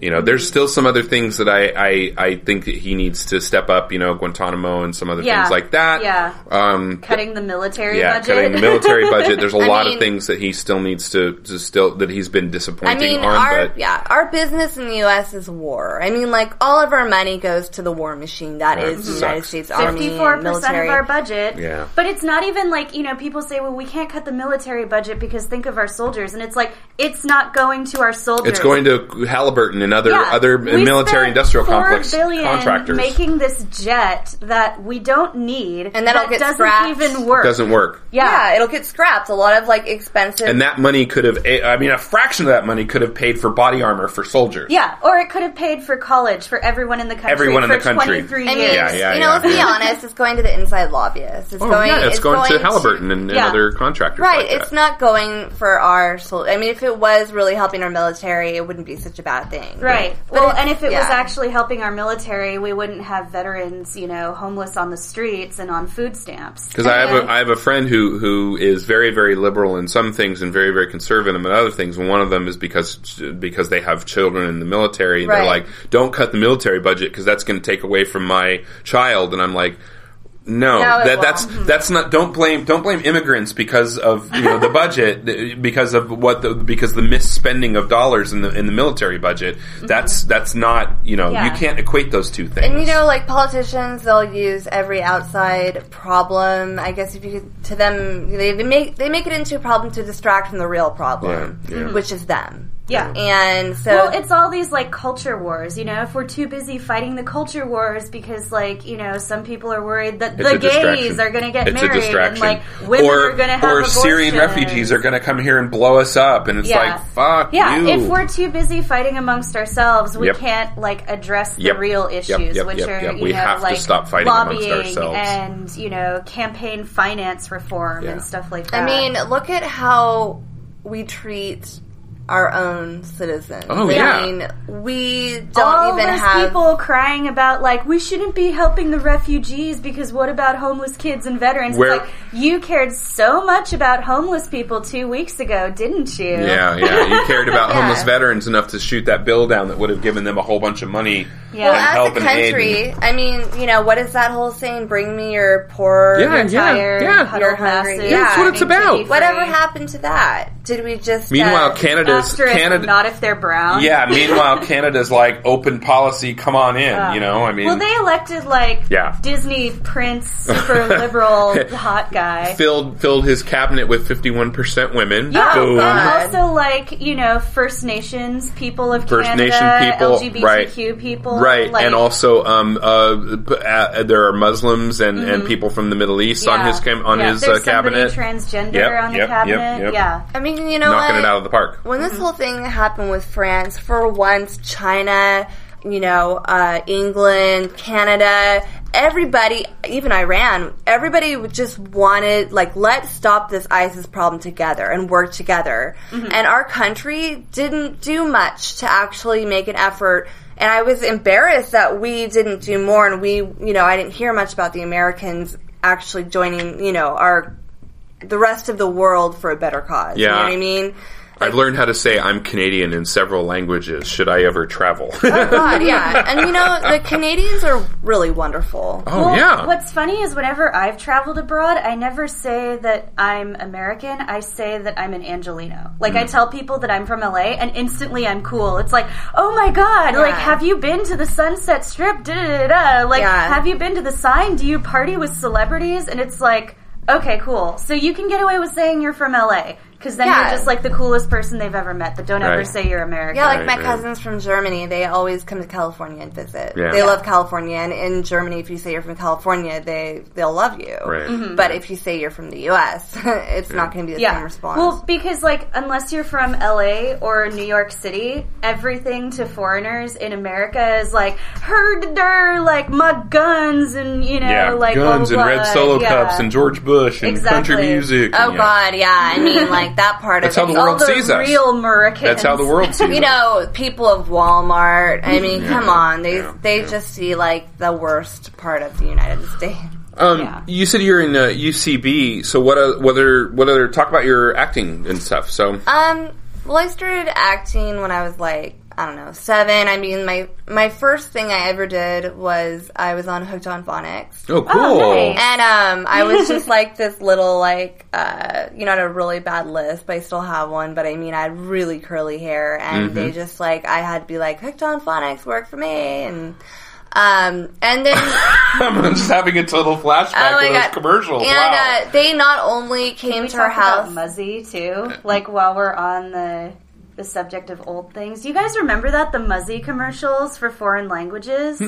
You know, there's still some other things that I, I, I think that he needs to step up. You know, Guantanamo and some other Yeah. things like that. Yeah. Um, Cutting the military budget. yeah, budget. cutting the military budget. There's a <laughs> lot mean- of things that he still needs to, to still that he's been I disappointing mean, on. our but yeah, our business in the U.S. is war. I mean, like all of our money goes to the war machine. That That is the United sucks. States Army, Fifty-four and percent military. of our budget. Yeah. But it's not even like you know people say, well, we can't cut the military budget because think of our soldiers, and it's like it's not going to our soldiers. it's going to Halliburton and other Yeah. other military industrial complex contractors. making this jet that we don't need, And that'll that get doesn't scrapped. even work. Doesn't work. yeah. yeah, it'll get scrapped. A lot of like expensive. And that money could have, eh, I mean, a fraction of that money could have paid for body armor for soldiers. Yeah, or it could have paid for college for everyone in the country. Everyone in for the country. 23 I mean, years. Yeah, yeah, you know, yeah, let's be <laughs> honest. It's going to the inside lobbyists. It's Oh, going. yeah, it's, going, to Halliburton and, and Yeah. other contractors. Right, like it's that. not going for our. Sol- I mean, if it was really helping our military, it wouldn't be such a bad thing. Right. But well, it- and if it was actually helping our military, we wouldn't have veterans, you know, homeless on the streets and on food stamps. Because I have a I have a friend who who is very very liberal in some things and very very conservative in other things. And one of them is because because they have children in the military. And They're like, don't cut the military budget because that's going to take away from my child. And I'm like. No, No, that, that's that's not. Don't blame don't blame immigrants because of you know the <laughs> budget because of what the because the misspending of dollars in the in the military budget. Mm-hmm. That's that's not you know you can't equate those two things. And you know, like politicians, they'll use every outside problem. I guess if you to them, they, they make they make it into a problem to distract from the real problem, Yeah, yeah. which is them. Yeah. And so, Well, it's all these like culture wars, you know. If we're too busy fighting the culture wars because, like, you know, some people are worried that It's the gays are going to get it's married a distraction. and like women or, are going to have or abortions. Syrian refugees are going to come here and blow us up, and it's Yeah. like fuck Yeah, you. if we're too busy fighting amongst ourselves, we Yep. can't like address the Yep. real Yep, issues, yep, which yep, are yep. you We know have to stop fighting amongst ourselves. and you know campaign finance reform Yeah. and stuff like that. I mean, look at how we treat our own citizens. Oh, I yeah. mean, we don't All even those have people crying about like we shouldn't be helping the refugees because what about homeless kids and veterans? It's Where- like you cared so much about homeless people two weeks ago, didn't you? Yeah, yeah. You <laughs> cared about Yeah. homeless veterans enough to shoot that bill down that would have given them a whole bunch of money. Yeah. Well, and as help a country, and- I mean, you know, what is that whole saying? Bring me your poor, Yeah, your yeah, Tired, yeah. huddled hungry. Yeah. That's what it's about. Whatever happened to that? Did we just? Meanwhile, uh, Canada's Canada. not if they're brown. yeah. <laughs> Meanwhile, Canada's like open policy. Come on in. Uh, you know. I mean, well, they elected like Yeah. Disney prince, <laughs> super liberal, hot guy. filled filled his cabinet with fifty one percent women. Yeah, Boom. God. and also like you know First Nations people of First Canada, Nation people, LGBTQ people, Right, like, and also um, uh, uh, there are Muslims and, and people from the Middle East on Mm-hmm. yeah, his cam- on yeah. his There's uh, cabinet, somebody transgender Yep, on the yep, yep, cabinet. yep. Yeah, I mean, you know knocking what? it out of the park. when this whole thing happened with France, for once, China, you know, uh, England, Canada, everybody, even Iran, everybody just wanted, like, let's stop this ISIS problem together and work together. And our country didn't do much to actually make an effort. And I was embarrassed that we didn't do more and we, you know, I didn't hear much about the Americans actually joining, you know, our, the rest of the world for a better cause. You Yeah. know what I mean? I've learned how to say I'm Canadian in several languages. Should I ever travel? Oh God, <laughs> yeah. And you know, the Canadians are really wonderful. oh Well, yeah. What's funny is whenever I've traveled abroad, I never say that I'm American. I say that I'm an Angelino. Like Hmm. I tell people that I'm from LA, and instantly I'm cool. It's like, oh my god! Like, have you been to the Sunset Strip? Da da da da. Like, Yeah. have you been to the sign? Do you party with celebrities? And it's like, okay, cool. So you can get away with saying you're from LA. Because then Yeah. you're just like the coolest person they've ever met. That don't ever say you're American. Yeah, like Right, my right. cousins from Germany, they always come to California and visit. Yeah. They Yeah. love California, and in Germany, if you say you're from California, they they'll love you. Right. Mhm. But if you say you're from the U.S., <laughs> it's not going to be the same response. Well, because like unless you're from LA or New York City, everything to foreigners in America is like herder, like my guns and you know, yeah, like guns blah, and blah, red solo yeah. cups and George Bush and Exactly. country music. oh and, yeah. God, yeah. I mean, like <laughs> that part That's of how it. the All world the sees us. real Americans. That's how the world sees <laughs> you us. know, people of Walmart. I mean, come on, they yeah, they yeah. just see like the worst part of the United States. <laughs> Um, Yeah. You said you're in uh, UCB. So what? Uh, what other? What other? Talk about your acting and stuff. So Um, well, I started acting when I was like I don't know seven. I mean, my my first thing I ever did was I was on Hooked on Phonics. oh, cool. nice. And um, I was <laughs> just like this little like uh, you know, I had a really bad lisp. I still have one, but I mean, I had really curly hair, and they just like I had to be like hooked on phonics, work for me, and um, and then <laughs> I'm just having a total flashback Oh my to those God. commercials. and wow. uh, they not only came Can we to our talk about house. Muzzy too? Like while we're on the the subject of old things, you guys remember that the Muzzy commercials for foreign languages?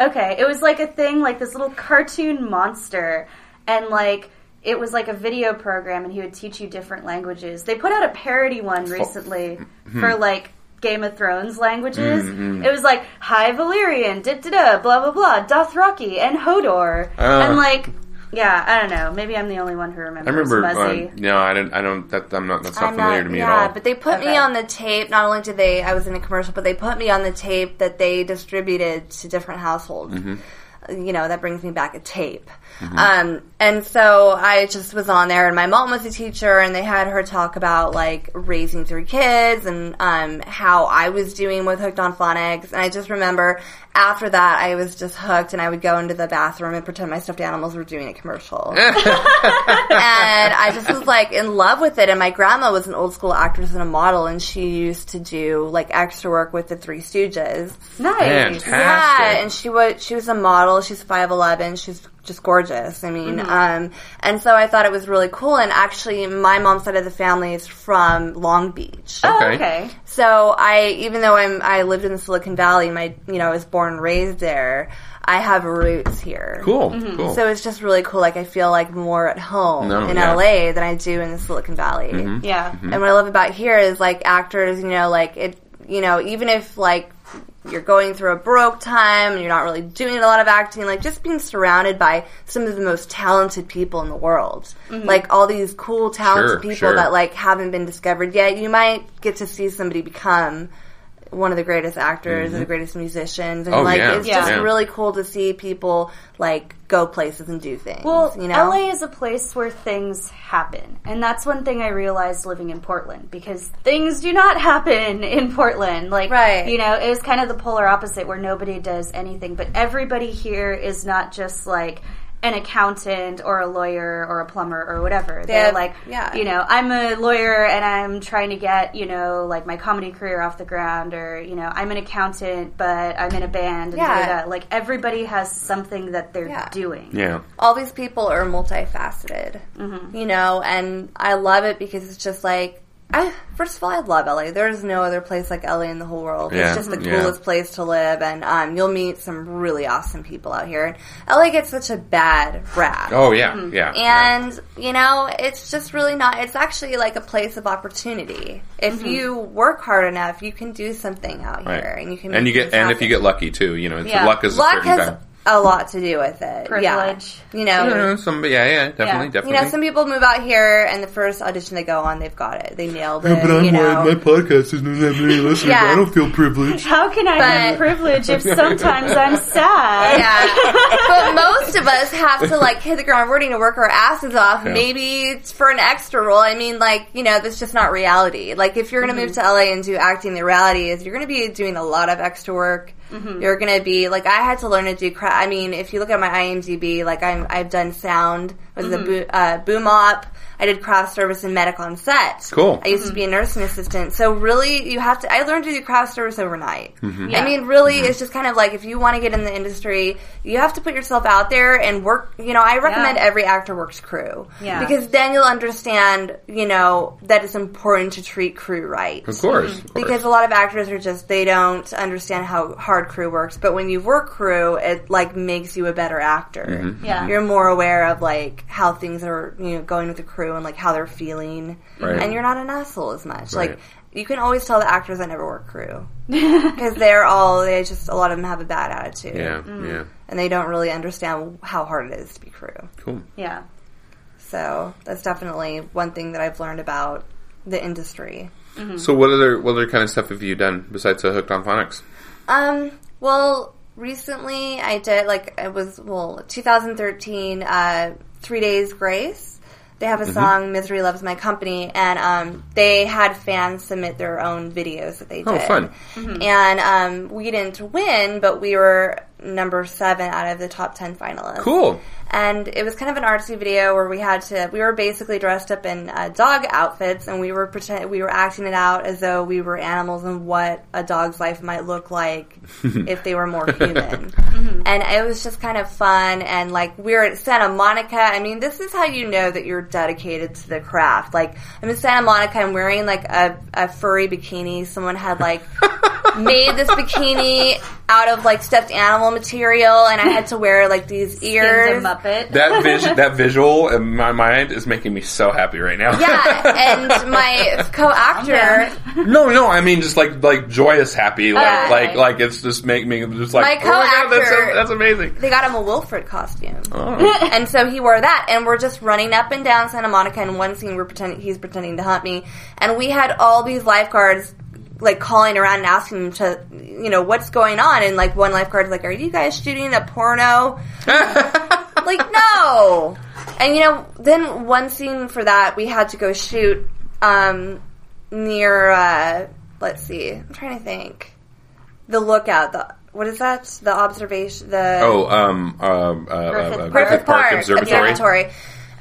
Okay, it was like a thing, like this little cartoon monster, and like it was like a video program, and he would teach you different languages. They put out a parody one oh. recently mm-hmm. for like. Game of Thrones languages. Mm-hmm. It was like High Valyrian, da da da, blah blah blah, Dothraki and Hodor, Oh. and ah. like, yeah, I don't know. Maybe I'm the only one who remembers. I remember. Muzzy. Uh, no, I don't. I don't. That, I'm not. That's not I'm familiar not- to me yeah, at all. but they put me on the tape. Not only did they, I was in a commercial, but they put me on the tape that they distributed to different households. Mm-hmm. You know, that brings me back a tape. Um, and so I just was on there, and my mom was a teacher, and they had her talk about like raising three kids and um, how I was doing with Hooked on Phonics. And I just remember after that, I was just hooked, and I would go into the bathroom and pretend my stuffed animals were doing a commercial <laughs> and I just was like in love with it. And my grandma was an old school actress and a model, and she used to do like extra work with the Three Stooges. Nice. Fantastic. Yeah, and she was she was a model. She's five eleven. She's just gorgeous. I mean, um, and so I thought it was really cool. And actually, my mom's side of the family is from Long Beach. Oh, Okay. okay. So I, even though I'm, I lived in the Silicon Valley, my, you know, I was born and raised there. I have roots here. cool. Mm-hmm. Cool. So it's just really cool. Like I feel like more at home No, in yeah. Mm-hmm. LA than I do in the Silicon Valley. Yeah. And what I love about here is like actors, you know, like it, you know, even if like you're going through a broke time and you're not really doing a lot of acting, like just being surrounded by some of the most talented people in the world. Mm-hmm. Like all these cool, talented Sure, people sure. that like haven't been discovered yet. You might get to see somebody become one of the greatest actors and the mm-hmm. greatest musicians. And Oh, like yeah. it's Yeah. just Yeah. really cool to see people like go places and do things. Well, you know? LA is a place where things happen. And that's one thing I realized living in Portland because things do not happen in Portland. Like, Right. you know, it was kind of the polar opposite where nobody does anything, but everybody here is not just like an accountant or a lawyer or a plumber or whatever. They're have- like, yeah. you know, I'm a lawyer and I'm trying to get, you know, like my comedy career off the ground or, you know, I'm an accountant but I'm in a band and Yeah. da, da, da. like everybody has something that they're Yeah. doing. Yeah. all these people are multifaceted, Mm-hmm. you know, and I love it because it's just like, I, first of all, I love LA. There's no other place like LA in the whole world. Yeah, It's just the yeah. coolest place to live, and um, you'll meet some really awesome people out here. And LA gets such a bad rap. Oh yeah, Mm-hmm. yeah. yeah. And you know, it's just really not. It's actually like a place of opportunity. If Mm-hmm. you work hard enough, you can do something out Right. here, and you can. and make you get things and if you get lucky too, you know, it's Yeah. luck is a certain has kind. A lot to do with it. Privilege. Yeah. You know, You know, some yeah, yeah, definitely, Yeah. you know, some people move out here, and the first audition they go on, they've got it. They nailed it. Yeah, but I'm you know. my podcast doesn't have many listeners. Yeah. I don't feel privileged. How can I But- have privilege if <laughs> sometimes I'm sad? yeah, <laughs> but most of us have to like hit the ground running to work our asses off. Yeah. Maybe it's for an extra role. I mean, like you know, that's just not reality. Like if you're going mm-hmm. to move to LA and do acting, the reality is you're going to be doing a lot of extra work. You're going to be like I had to learn to do. Cra- I mean, if you look at my IMDb, like I'm I've done sound was the boo, uh, boom op. I did craft service and medic on set. Cool. I used to be a nursing assistant. So really, you have to. I learned to do craft service overnight. Mm-hmm. I mean, really, it's just kind of like if you want to get in the industry, you have to put yourself out there and work. You know, I recommend Yeah. every actor works crew. Yeah. Because then you'll understand, you know, that it's important to treat crew right. of course, of course. Because a lot of actors are just they don't understand how hard crew works. But when you work crew, it like makes you a better actor. Mm-hmm. Yeah. You're more aware of like how things are, you know, going with the crew and like how they're feeling, Right. and you're not an asshole as much. Right. Like you can always tell the actors that never work crew <laughs> because they're all they just a lot of them have a bad attitude. yeah, Mm. yeah, and they don't really understand how hard it is to be crew. cool. Yeah. So that's definitely one thing that I've learned about the industry. So what other what other kind of stuff have you done besides uh, Hooked on Phonics? Um, well, recently I did like it was well 2013 uh 3 Days Grace. They have a song "Misery Loves My Company" and um they had fans submit their own videos that they did. Oh, fun. And um we didn't win, but we were number 7 out of the top 10 finalists. Cool. and it was kind of an artsy video where we had to we were basically dressed up in uh, dog outfits and we were pretend we were acting it out as though we were animals and what a dog's life might look like <laughs> if they were more human. <laughs> And it was just kind of fun and like we're at Santa Monica. I mean this is how you know that you're dedicated to the craft. Like I'm in Santa Monica I'm wearing like a, a furry bikini. Someone had like <laughs> made this bikini out of like stuffed animal material and I had to wear like these <laughs> ears Skins a Muppet. That vis- <laughs> that visual in my mind is making me so happy right now. Yeah, and <laughs> my co-actor, no, no, I mean just like like joyous happy, like Uh, like like it's just making me just like My oh my god, that's, co-actor- that's amazing. they got him a Wilfred costume, Oh. and so he wore that, and we're just running up and down Santa Monica. In one scene, we're pretending he's pretending to hunt me, and we had all these lifeguards like calling around and asking them to, you know, what's going on, and like one lifeguard's like, "Are you guys shooting a porno?" <laughs> like no and you know then one scene for that we had to go shoot um near uh let's see i'm trying to think the lookout the what is that the observation the oh, um, um, uh, uh, Griffith uh, Park. Griffith Park Observatory. Observatory.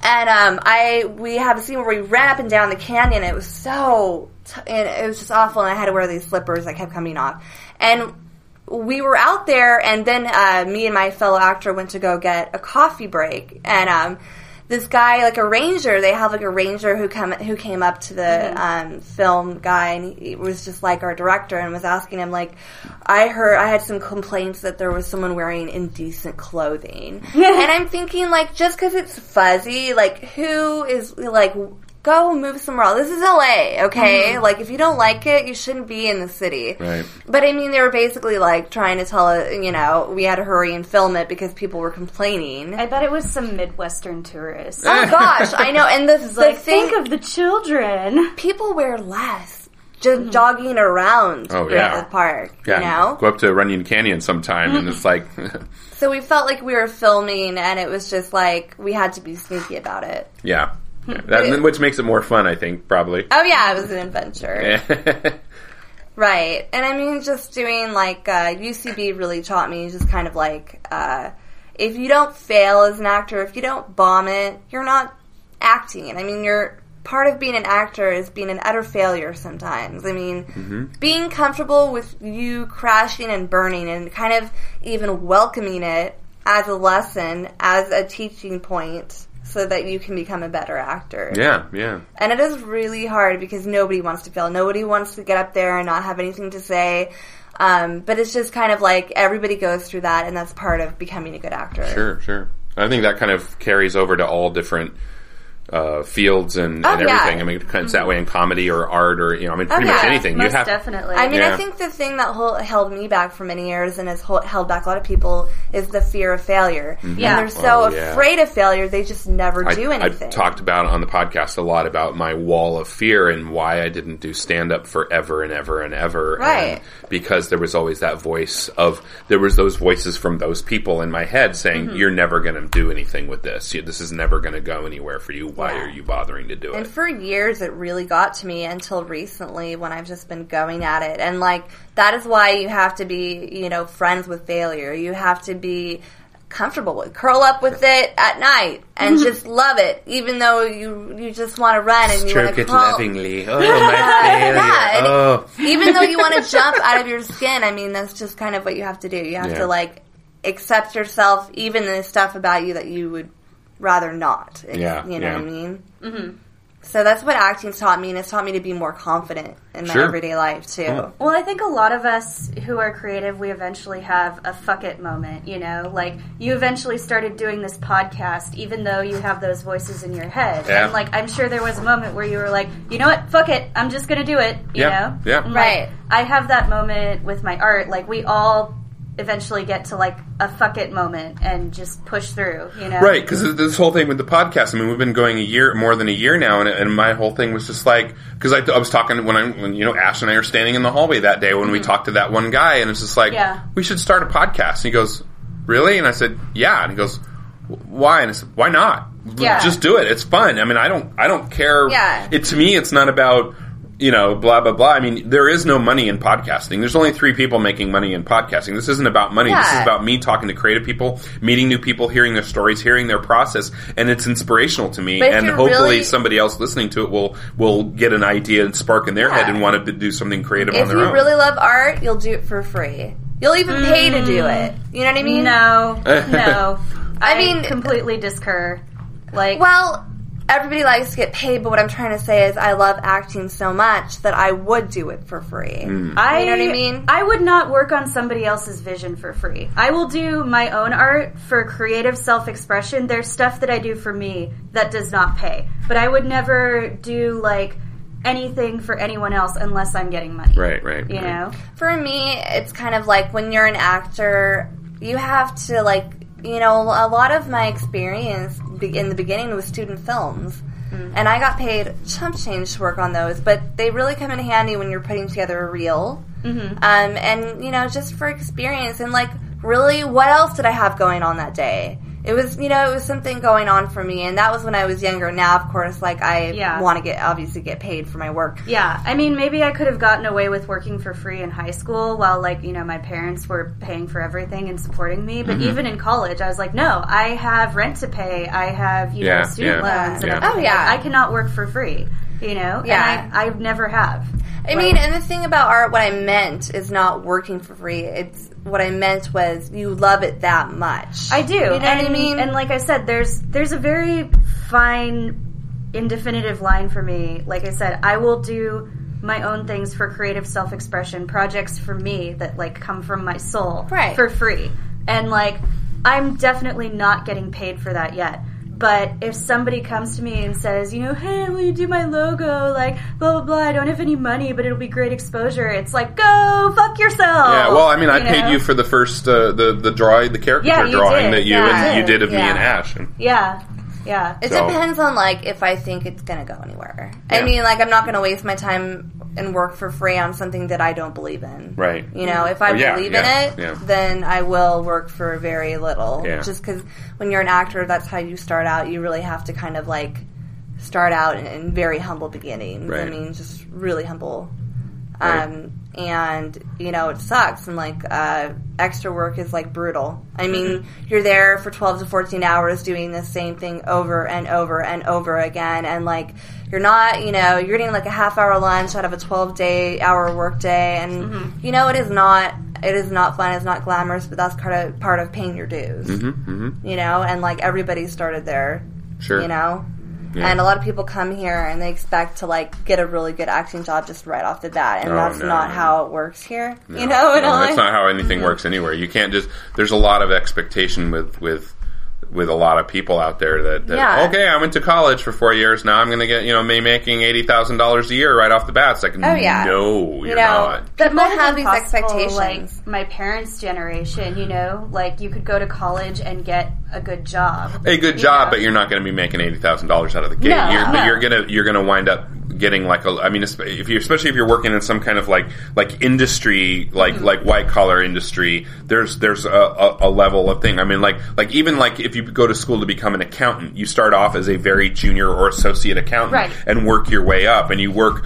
And um, I we have a scene where we ran up and down the canyon. It was so, t- and it was just awful. And I had to wear these slippers that kept coming off. And we were out there, and then uh, me and my fellow actor went to go get a coffee break. And um, this guy, like a ranger, they have like a ranger who come who came up to the um, film guy, and he was just like our director, and was asking him like, I heard I had some complaints that there was someone wearing indecent clothing, <laughs> and I'm thinking like just because it's fuzzy, like who is like go move somewhere else. This is LA, okay? Mm-hmm. Like, if you don't like it, you shouldn't be in the city. Right. But I mean, they were basically like trying to tell it, you know, we had to hurry and film it because people were complaining. I bet it was some Midwestern tourists. oh gosh, I know. And the, <laughs> the like, thing, think of the children. people wear less just mm-hmm. jogging around Oh, yeah. the park, Yeah, you know? go up to Runyon Canyon sometime, and it's like, <laughs> So we felt like we were filming and it was just like we had to be sneaky about it. yeah, Yeah. <laughs> That, which makes it more fun, I think, probably. Oh yeah, it was an adventure. <laughs> Right. And I mean, just doing like uh, UCB really taught me just kind of like uh, if you don't fail as an actor, if you don't bomb it, you're not acting. I mean, you're part of being an actor is being an utter failure sometimes. I mean, being comfortable with you crashing and burning and kind of even welcoming it as a lesson, as a teaching point. So that you can become a better actor. yeah, yeah. And it is really hard because nobody wants to fail. Nobody wants to get up there and not have anything to say. Um, but it's just kind of like everybody goes through that, and that's part of becoming a good actor. Sure, sure. I think that kind of carries over to all different uh, fields and, Oh, and yeah. everything. I mean, kind of that way in comedy or art or you know, I mean, pretty Oh, much yeah. anything. Most you have definitely. I mean, Yeah. I think the thing that hol- held me back for many years and has hol- held back a lot of people is the fear of failure. Yeah. And they're so Oh, yeah. afraid of failure, they just never I, do anything. I've talked about on the podcast a lot about my wall of fear and why I didn't do stand up forever and ever and ever. Right. And because there was always that voice of, there was those voices from those people in my head saying, Mm-hmm. you're never going to do anything with this. This is never going to go anywhere for you. Why Yeah. are you bothering to do And it? And for years, it really got to me until recently when I've just been going at it. And like, that is why you have to be, you know, friends with failure. You have to be comfortable with, curl up with it at night and <laughs> just love it, even though you, you just want to run and you want Stroke to it crawl. lovingly. Oh, my <laughs> failure. Yeah, Oh. even though you want to <laughs> jump out of your skin, I mean, that's just kind of what you have to do. You have Yeah. to like accept yourself, even the stuff about you that you would rather not. It's- Yeah, you know yeah. what I mean. Mm-hmm. So that's what acting's taught me, and it's taught me to be more confident in my Sure. everyday life too. Well, I think a lot of us who are creative, we eventually have a fuck it moment, you know? Like, you eventually started doing this podcast, even though you have those voices in your head. Yeah. And, like, I'm sure there was a moment where you were like, you know what, fuck it, I'm just gonna do it, you Yeah, know? yeah. And, Right. Like, I have that moment with my art. Like, we all eventually get to, like, a fuck it moment and just push through, you know? Right, because this whole thing with the podcast. I mean, we've been going a year, more than a year now, and, and my whole thing was just like because I, I was talking when I, when you know, Ash and I are standing in the hallway that day when we mm-hmm. talked to that one guy, and it's just like, Yeah. we should start a podcast. And he goes, really? And I said, yeah. And he goes, why? And I said, why not? Yeah. Just do it. It's fun. I mean, I don't, I don't care. Yeah. It to me, it's not about. You know, blah blah blah. I mean, there is no money in podcasting. There's only three people making money in podcasting. This isn't about money. This is about me talking to creative people, meeting new people, hearing their stories, hearing their process, and it's inspirational to me. But and hopefully, really- somebody else listening to it will will get an idea and spark in their Yeah. head and want to do something creative on If you really love art, you'll do it for free. You'll even pay to do it. You know what I mean? No, <laughs> no. I I mean- mean, completely discur. Like, Well, everybody likes to get paid, but what I'm trying to say is I love acting so much that I would do it for free. I, You know what I mean? I would not work on somebody else's vision for free. I will do my own art for creative self expression. There's stuff that I do for me that does not pay. But I would never do like anything for anyone else unless I'm getting money. right, right, You right. know? For me, it's kind of like when you're an actor, you have to like, you know, a lot of my experience in the beginning was student films. And I got paid chump change to work on those, but they really come in handy when you're putting together a reel. Um, and, you know, just for experience. And, like, really, what else did I have going on that day? It was, you know, it was something going on for me. And that was when I was younger. Now, of course, like, I Yeah. want to get, obviously, get paid for my work. Yeah, I mean, maybe I could have gotten away with working for free in high school while, like, you know, my parents were paying for everything and supporting me. Mm-hmm. But even in college, I was like, no, I have rent to pay. I have, you Yeah, know, student yeah, loans and yeah. Oh, yeah. I cannot work for free, you know? Yeah. And I, I never have. I mean, and the thing about art, what I meant is not working for free. It's what I meant was you love it that much. I do. You know and, what I mean? And like I said, there's there's a very fine, indefinitive line for me. Like I said, I will do my own things for creative self expression, projects for me that like come from my soul Right. for free. And like I'm definitely not getting paid for that yet. But if somebody comes to me and says, you know, hey, will you do my logo? Like, blah, blah, blah, I don't have any money, but it'll be great exposure. It's like, go fuck yourself. Yeah, well, I mean, I You paid know? you for the first uh, the the drawing, the caricature Yeah, drawing did. that you Yeah. and you did of me and Ash. And, Yeah, yeah. It So- depends on like if I think it's gonna go anywhere. Yeah. I mean, like I'm not gonna waste my time and work for free on something that I don't believe in. Right. You know, if I Oh, yeah, believe yeah, in it, yeah. then I will work for very little. Yeah. Just because when you're an actor, that's how you start out. You really have to kind of like start out in, in very humble beginnings. I mean, just really humble. Um, and you know it sucks. And like uh, extra work is like brutal. I mean you're there for 12 to 14 hours doing the same thing over and over and over again. And like you're not you know you're getting like a half hour lunch out of a 12 day hour work day. And you know it is not it is not fun. It's not glamorous but that's part of part of paying your dues. You know and like everybody started there. Mm-hmm, Sure. you know Yeah. and a lot of people come here and they expect to like get a really good acting job just right off the bat, and Oh, that's no, not no. how it works here. you know, no, that's not how anything mm-hmm. works anywhere. You can't just. There's a lot of expectation with with with a lot of people out there that, that Yeah. okay, I went to college for four years. Now I'm going to get you know me making eighty thousand dollars a year right off the bat. It's like Oh, yeah. no, you're you know, not. people might have these possible, expectations. Like my parents' generation, you know, like you could go to college and get a good job. a good job, know? but you're not going to be making eighty thousand dollars out of the gate. No, you're, But no. you're gonna you're gonna wind up getting like a. I mean, if you especially if you're working in some kind of like like industry, like Mm-hmm. like white collar industry, there's there's a, a, a level of thing. I mean, like like even like if you go to school to become an accountant, you start off as a very junior or associate accountant Right. and work your way up, and you work.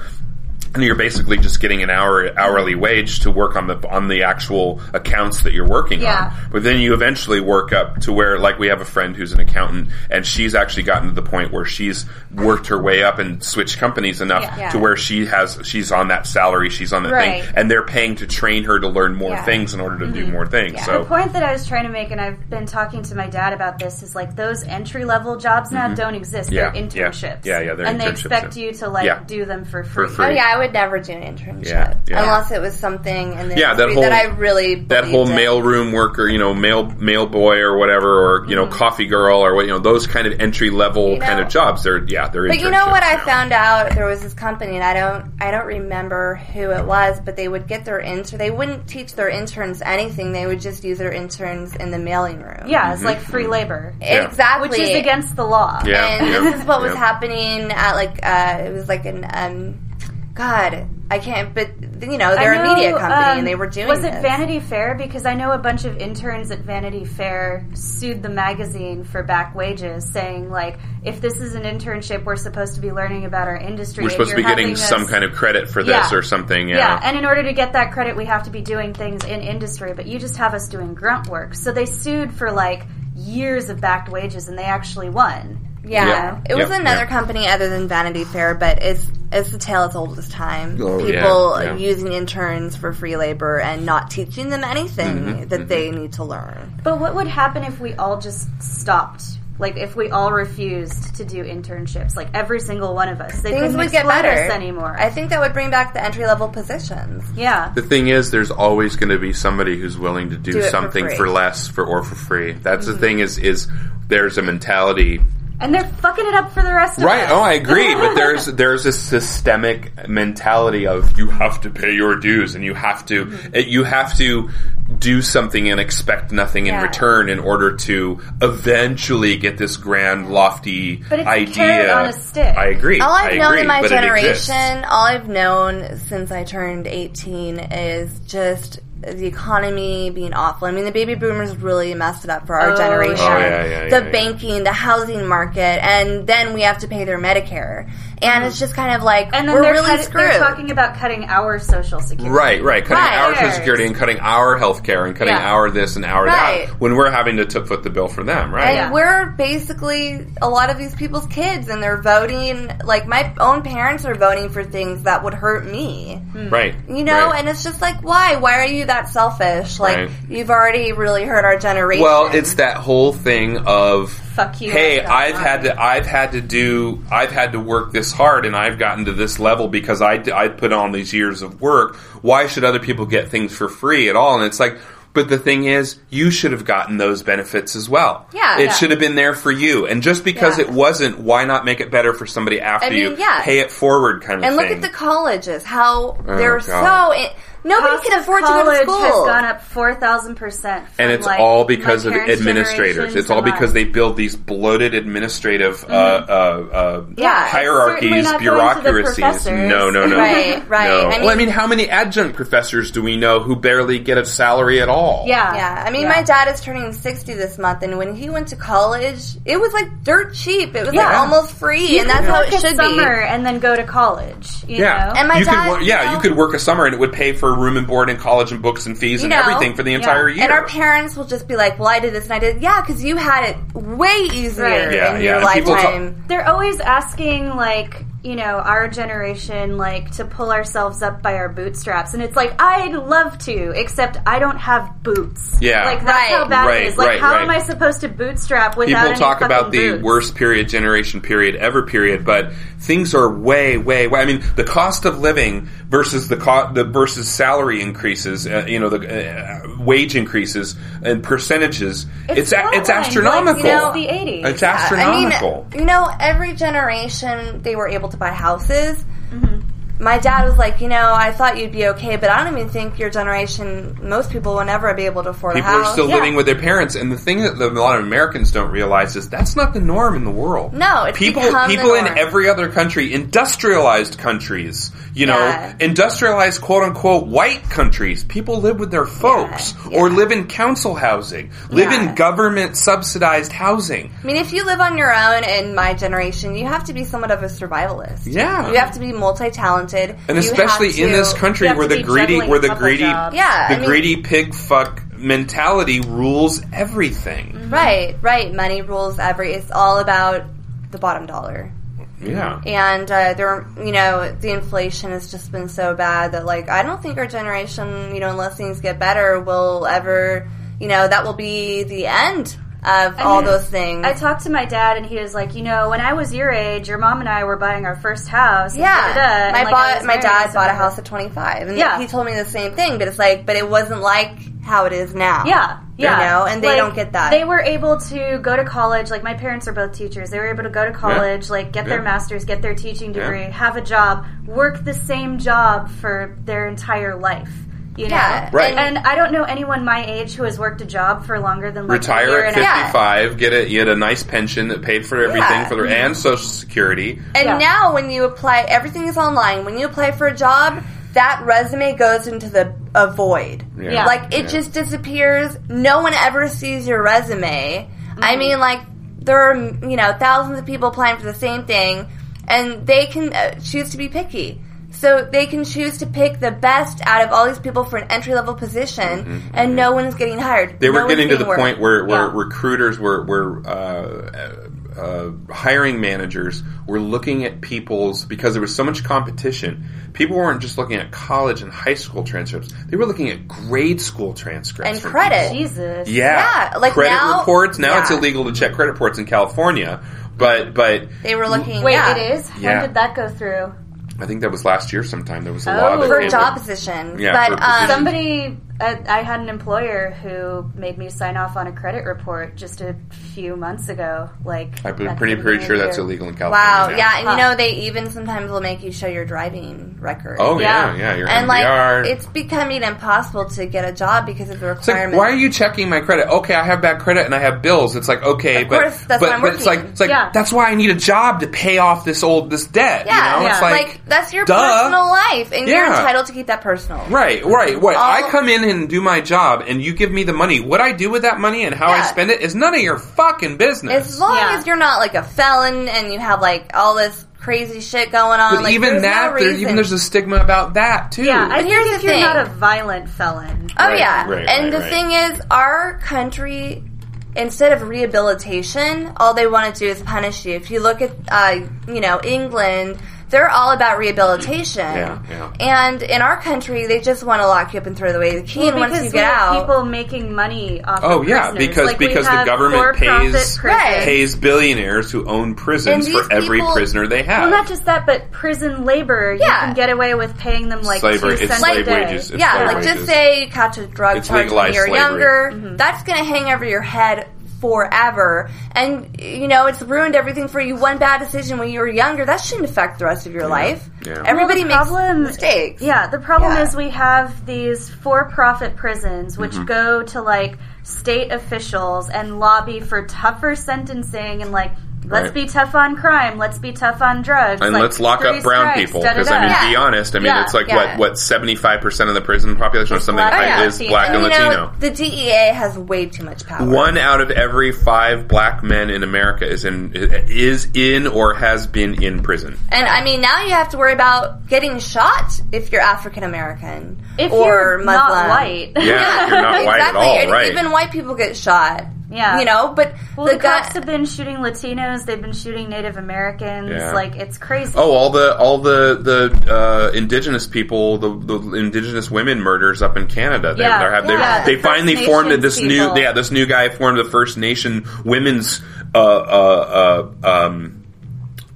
And you're basically just getting an hour hourly wage to work on the on the actual accounts that you're working Yeah. on. But then you eventually work up to where, like, we have a friend who's an accountant, and she's actually gotten to the point where she's worked her way up and switched companies enough Yeah. to where she has she's on that salary, she's on that Right. thing, and they're paying to train her to learn more Yeah. things in order to do more things. So the point that I was trying to make, and I've been talking to my dad about this, is like those entry level jobs now don't exist. Mm-hmm. Yeah, They're internships. Yeah, yeah, they're and they expect yeah. you to like Yeah. do them for free. free. oh yeah, I would never do an internship Yeah, yeah. unless it was something in the Yeah, that whole- that I really that whole in. mailroom worker, you know, mail mail boy or whatever, or you know, coffee girl or what, you know, those kind of entry level Mm-hmm. You kind of jobs. They're yeah, they're. But you know what? I found out there was this company, and I don't, I don't remember who it was, but they would get their intern. They wouldn't teach their interns anything. They would just use their interns in the mailing room. Yeah, it's like free labor, exactly. which is against the law. Yeah, and yeah, this is what was happening at like uh, it was like an um, God, I can't. But you know, they're know, a media company, um, and they were doing. Was it this. Vanity Fair? Because I know a bunch of interns at Vanity Fair sued the magazine for back wages, saying like, if this is an internship, we're supposed to be learning about our industry. We're supposed to be getting having some kind of credit for this Yeah. or something. Yeah. Yeah, and in order to get that credit, we have to be doing things in industry, but you just have us doing grunt work. So they sued for like years of backed wages, and they actually won. Yeah, Yep. it was Yep. another Yep. company other than Vanity Fair, but it's it's the tale as old as time. Oh, People yeah, yeah. using interns for free labor and not teaching them anything Mm-hmm, that they need to learn. But what would happen if we all just stopped? Like if we all refused to do internships, like every single one of us, they Things would get better us anymore. I think that would bring back the entry level positions. yeah, The thing is, there's always going to be somebody who's willing to do, Do it for something for, less for or for free. That's Mm-hmm. the thing is is there's a mentality. And they're fucking it up for the rest of Right. us. Right? Oh, I agree. but <laughs> there's there's a systemic mentality of you have to pay your dues and you have to Mm-hmm. you have to do something and expect nothing in return in order to eventually get this grand lofty But it's idea. carrot on a stick. I agree. All I've I known agree, in my but it exists. generation, all I've known since I turned 18 is just the economy being awful. I mean, the baby boomers really messed it up for our Oh, generation. Oh, yeah, yeah, the yeah, banking, the housing market, and then we have to pay their Medicare. And it's just kind of like, And then we're they're, really cut- screwed. they're talking about cutting our social security. Right, right. Cutting Right. our social security and cutting our health care and cutting Yeah. our this and our Right. that when we're having to t- foot the bill for them, right? And Yeah. we're basically a lot of these people's kids, and they're voting. Like my own parents are voting for things that would hurt me. Hmm. Right. You know, right. and it's just like, why? Why are you that selfish? Like Right. you've already really hurt our generation. Well, it's that whole thing of Fuck you, Hey, I've had to I've had to do I've had to work this hard and I've gotten to this level because I I put on these years of work. Why should other people get things for free at all? And it's like But the thing is, you should have gotten those benefits as well. Yeah. It Yeah. should have been there for you. And just because Yeah. it wasn't, why not make it better for somebody after I mean, you? yeah. Pay it forward kind of thing? And look at the colleges, how oh, they're Oh, God. so. It, nobody Cost can afford to go college to school. has gone up four thousand percent, and it's like all because of administrators. It's all because they build these bloated administrative uh, uh, uh, Yeah, hierarchies, not going to the bureaucracies. No, no, no. Right, right. No. I well, I mean- mean, how many adjunct professors do we know who barely get a salary at all? Yeah, Yeah, I mean, Yeah. my dad is turning 60 this month, and when he went to college, it was like dirt cheap. It was like almost free, You and can that's how it should summer be. and then go to college. You Yeah, know? And my you dad, could work, you yeah, know- you could work a summer and it would pay for room and board and college and books and fees You and know, everything for the entire year. And our parents will just be like, "Well, I did this and I did." Yeah, because you had it way easier Right. Yeah, in yeah, your and people talk- They're always asking, like, you know, our generation, like, to pull ourselves up by our bootstraps. And it's like, I'd love to, except I don't have boots. Yeah. Like, that's Right. how bad Right, it is. Like, right, how right. am I supposed to bootstrap without People any talk about the boots? worst period, generation period, ever period, but things are way, way, way. I mean, the cost of living versus the co- the versus salary increases, uh, you know, the uh, wage increases and percentages. It's a- it's, astronomical. Like, you know, the 80s. It's I astronomical. mean, you know, every generation they were able to buy houses. Mm-hmm. My dad was like, you know, I thought you'd be okay, but I don't even think your generation, most people will never be able to afford People a house. are still Yeah. living with their parents, and the thing that the, a lot of Americans don't realize is that's not the norm in the world. No, it's people. people in every other country, industrialized countries, you know, Yeah. industrialized quote unquote white countries. People live with their folks, Yeah, or live in council housing, live in government subsidized housing. I mean, if you live on your own in my generation, you have to be somewhat of a survivalist. Yeah. You have to be multi-talented. And You especially have in this country where the greedy, where the greedy, jobs. Yeah, the I mean- greedy pig fuck mentality rules everything. Right, right. Money rules every. It's all about the bottom dollar. Yeah. And uh, there, you know, the inflation has just been so bad that, like, I don't think our generation, you know, unless things get better, will ever, you know, that will be the end of all mean, those things. I talked to my dad, and he was like, "You know, when I was your age, your mom and I were buying our first house." yeah, da-da-da," and, my like, bought, was my dad bought a house at 25, and Yeah. he told me the same thing. But it's like, but it wasn't like how it is now. Yeah, yeah. You know, and they Like, don't get that. They were able to go to college. Like my parents are both teachers. They were able to go to college, like get their masters, get their teaching Yeah. degree, have a job, work the same job for their entire life. You know, Yeah, Right. And I don't know anyone my age who has worked a job for longer than like a year retire at and a half. 55, get a, get a nice pension that paid for everything Yeah. for their, and social security. And Yeah. now, when you apply, everything is online. When you apply for a job, that resume goes into the a void. Yeah. Yeah. Like it Yeah. just disappears. No one ever sees your resume. I Mm-hmm. mean, like there are you know thousands of people applying for the same thing, and they can uh, choose to be picky. So they can choose to pick the best out of all these people for an entry level position, and no one's getting hired. Mm-hmm. They were No one's getting to the getting work. point where, where Yeah. recruiters were, were uh, uh, hiring managers were looking at people's because there was so much competition. People weren't just looking at college and high school transcripts; they were looking at grade school transcripts And credit. people. Jesus. Yeah, Yeah, like credit now- reports. Now it's illegal to check credit reports in California, but but They were looking. Wait, yeah. it is. Yeah. When did that go through? I think that was last year sometime. There was a Oh. law that for gave job them- positions. Yeah, but for um, positions. Somebody, I had an employer who made me sign off on a credit report just a few months ago. Like, I'm at pretty pretty beginning sure that's illegal in California. Wow, now. yeah, and Huh. you know they even sometimes will make you show your driving record. Oh yeah, Yeah. yeah. Your and MVR. like it's becoming impossible to get a job because of the It's like, requirement. why are you checking my credit? Okay, I have bad credit and I have bills. It's like, okay, Of but course, that's but, why I'm but it's like it's like Yeah. that's why I need a job to pay off this old this debt. Yeah, you know, yeah. it's like, like, that's your duh. personal life, and you're entitled to keep that personal. right, right. What I come in and do my job, and you give me the money. What I do with that money and how I spend it is none of your fucking business. As long Yeah. as you're not like a felon and you have like all this crazy shit going on, but like, even that, no there, even there's a stigma about that too. Yeah, I But think here's if the you're not a violent felon, Oh Right, yeah, right, and right, the right. thing is, our country, instead of rehabilitation, all they want to do is punish you. If you look at, uh, you know, England, they're all about rehabilitation. Yeah, yeah. And in our country, they just want to lock you up and throw away the key. Well, and once because you we get have out, people making money off. Oh, of yeah, prisoners. because- Like, because the government pays- prisons. Pays billionaires who own prisons for these every people- prisoner they have. Well, not just that, but prison labor. Yeah. You can get away with paying them like Slavery- two it's cents slave a day. wages. It's yeah, slave like wages. just say you catch a drug It's charge when you're slavery. younger. Mm-hmm. That's going to hang over your head forever. And, you know, it's ruined everything for you. One bad decision when you were younger, that shouldn't affect the rest of your life. Yeah. Everybody Well, makes problem- mistakes. Yeah, the problem Yeah. is we have these for-profit prisons which Mm-hmm. go to like state officials and lobby for tougher sentencing and like let's Right. be tough on crime, let's be tough on drugs, and like, let's lock up brown strikes, people because I mean, Yeah. be honest. I mean, Yeah. it's like Yeah. what what seventy five percent of the prison population or something black like and is black and you Latino. know, the DEA has way too much power. One out of every five black men in America is in is in or has been in prison. And I mean, now you have to worry about getting shot if you're African American If or you're Muslim. not white. Yeah, you're not <laughs> white at exactly. all, And? Even white people get shot. Yeah. you know. But Well, the the, guy, cops have been shooting Latinos. They've been shooting Native Americans. Yeah. Like it's crazy. Oh, all the all the the uh, indigenous people, the, the indigenous women murders up in Canada. They, Yeah, they're have, they're- yeah, they the finally First formed Nations this new yeah this new guy formed the First Nation Women's uh, uh, uh, um,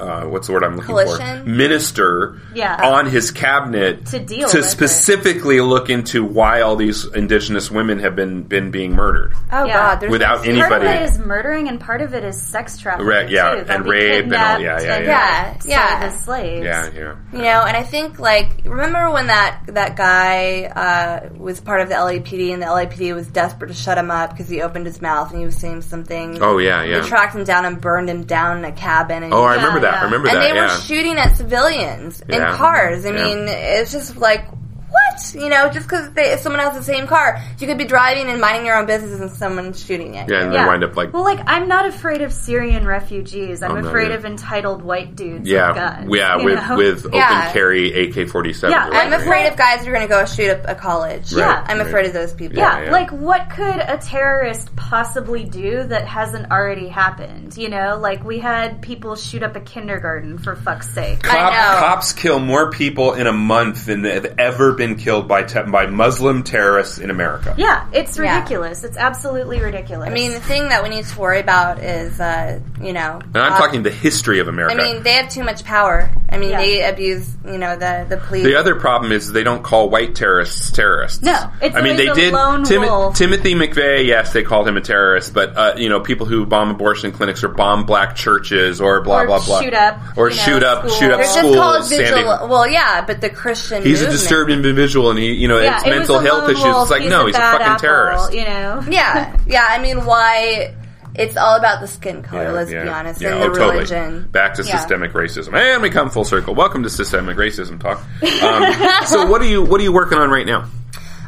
uh, what's the word I'm looking Coalition? for minister Yeah. on his cabinet To deal to with it. specifically look into why all these indigenous women have been been being murdered. oh Yeah. god, there's Without anybody. any- Part of it is murdering, and part of it is sex trafficking. Right, yeah, too, and rape and all- kidnapped yeah, yeah, and yeah. Yeah, yeah. as slaves. Yeah, yeah. You know, and I think like remember when that that guy uh, was part of the LAPD and the LAPD was desperate to shut him up because he opened his mouth and he was saying something. Oh yeah, yeah. They tracked him down and burned him down in a cabin. And Oh, I Yeah, remember that. Yeah. I remember and that. they were shooting at civilians in Yeah. cars. I Yeah. mean, it's just like what you know, just because someone has the same car, you could be driving and minding your own business and someone's shooting at you. Yeah, and Yeah. they wind up like Well, like I'm not afraid of Syrian refugees. I'm oh, I'm afraid of entitled white dudes yeah, with guns. yeah, with know? with open Yeah. carry AK forty seven. Yeah, I'm afraid of guys who are going to go shoot up a college. Right, Yeah. I'm right. afraid of those people. Yeah, Yeah, yeah. like what could a terrorist possibly do that hasn't already happened? You know, like we had people shoot up a kindergarten for fuck's sake. I Cop, know. cops kill more people in a month than they've ever been killed by te- by Muslim terrorists in America. Yeah, it's Yeah. ridiculous. It's absolutely ridiculous. I mean, the thing that we need to worry about is, uh, you know, And I'm uh, talking the history of America. I America. mean, they have too much power. I mean, Yeah. they abuse, you know, the the police. the other problem is they don't call white terrorists terrorists. No, it's I mean they always a did. lone Tim- wolf. Timothy McVeigh, yes, they called him a terrorist, but uh, you know, people who bomb abortion clinics or bomb black churches or blah Or blah blah, shoot up, or you know, shoot up, schools. shoot up They're just schools. called standing- vigil. Well, yeah, but the Christian. He's a movement- disturbed individual, and he, you know, yeah, it's it mental health issues. It's like, he's no, a he's a fucking apple, terrorist. You know? Yeah, yeah. I mean, why? It's all about the skin color. Yeah, let's be honest, Yeah, and the oh, totally. Back to Yeah. systemic racism, and we come full circle. Welcome to systemic racism talk. Um, <laughs> so, what are you what are you working on right now?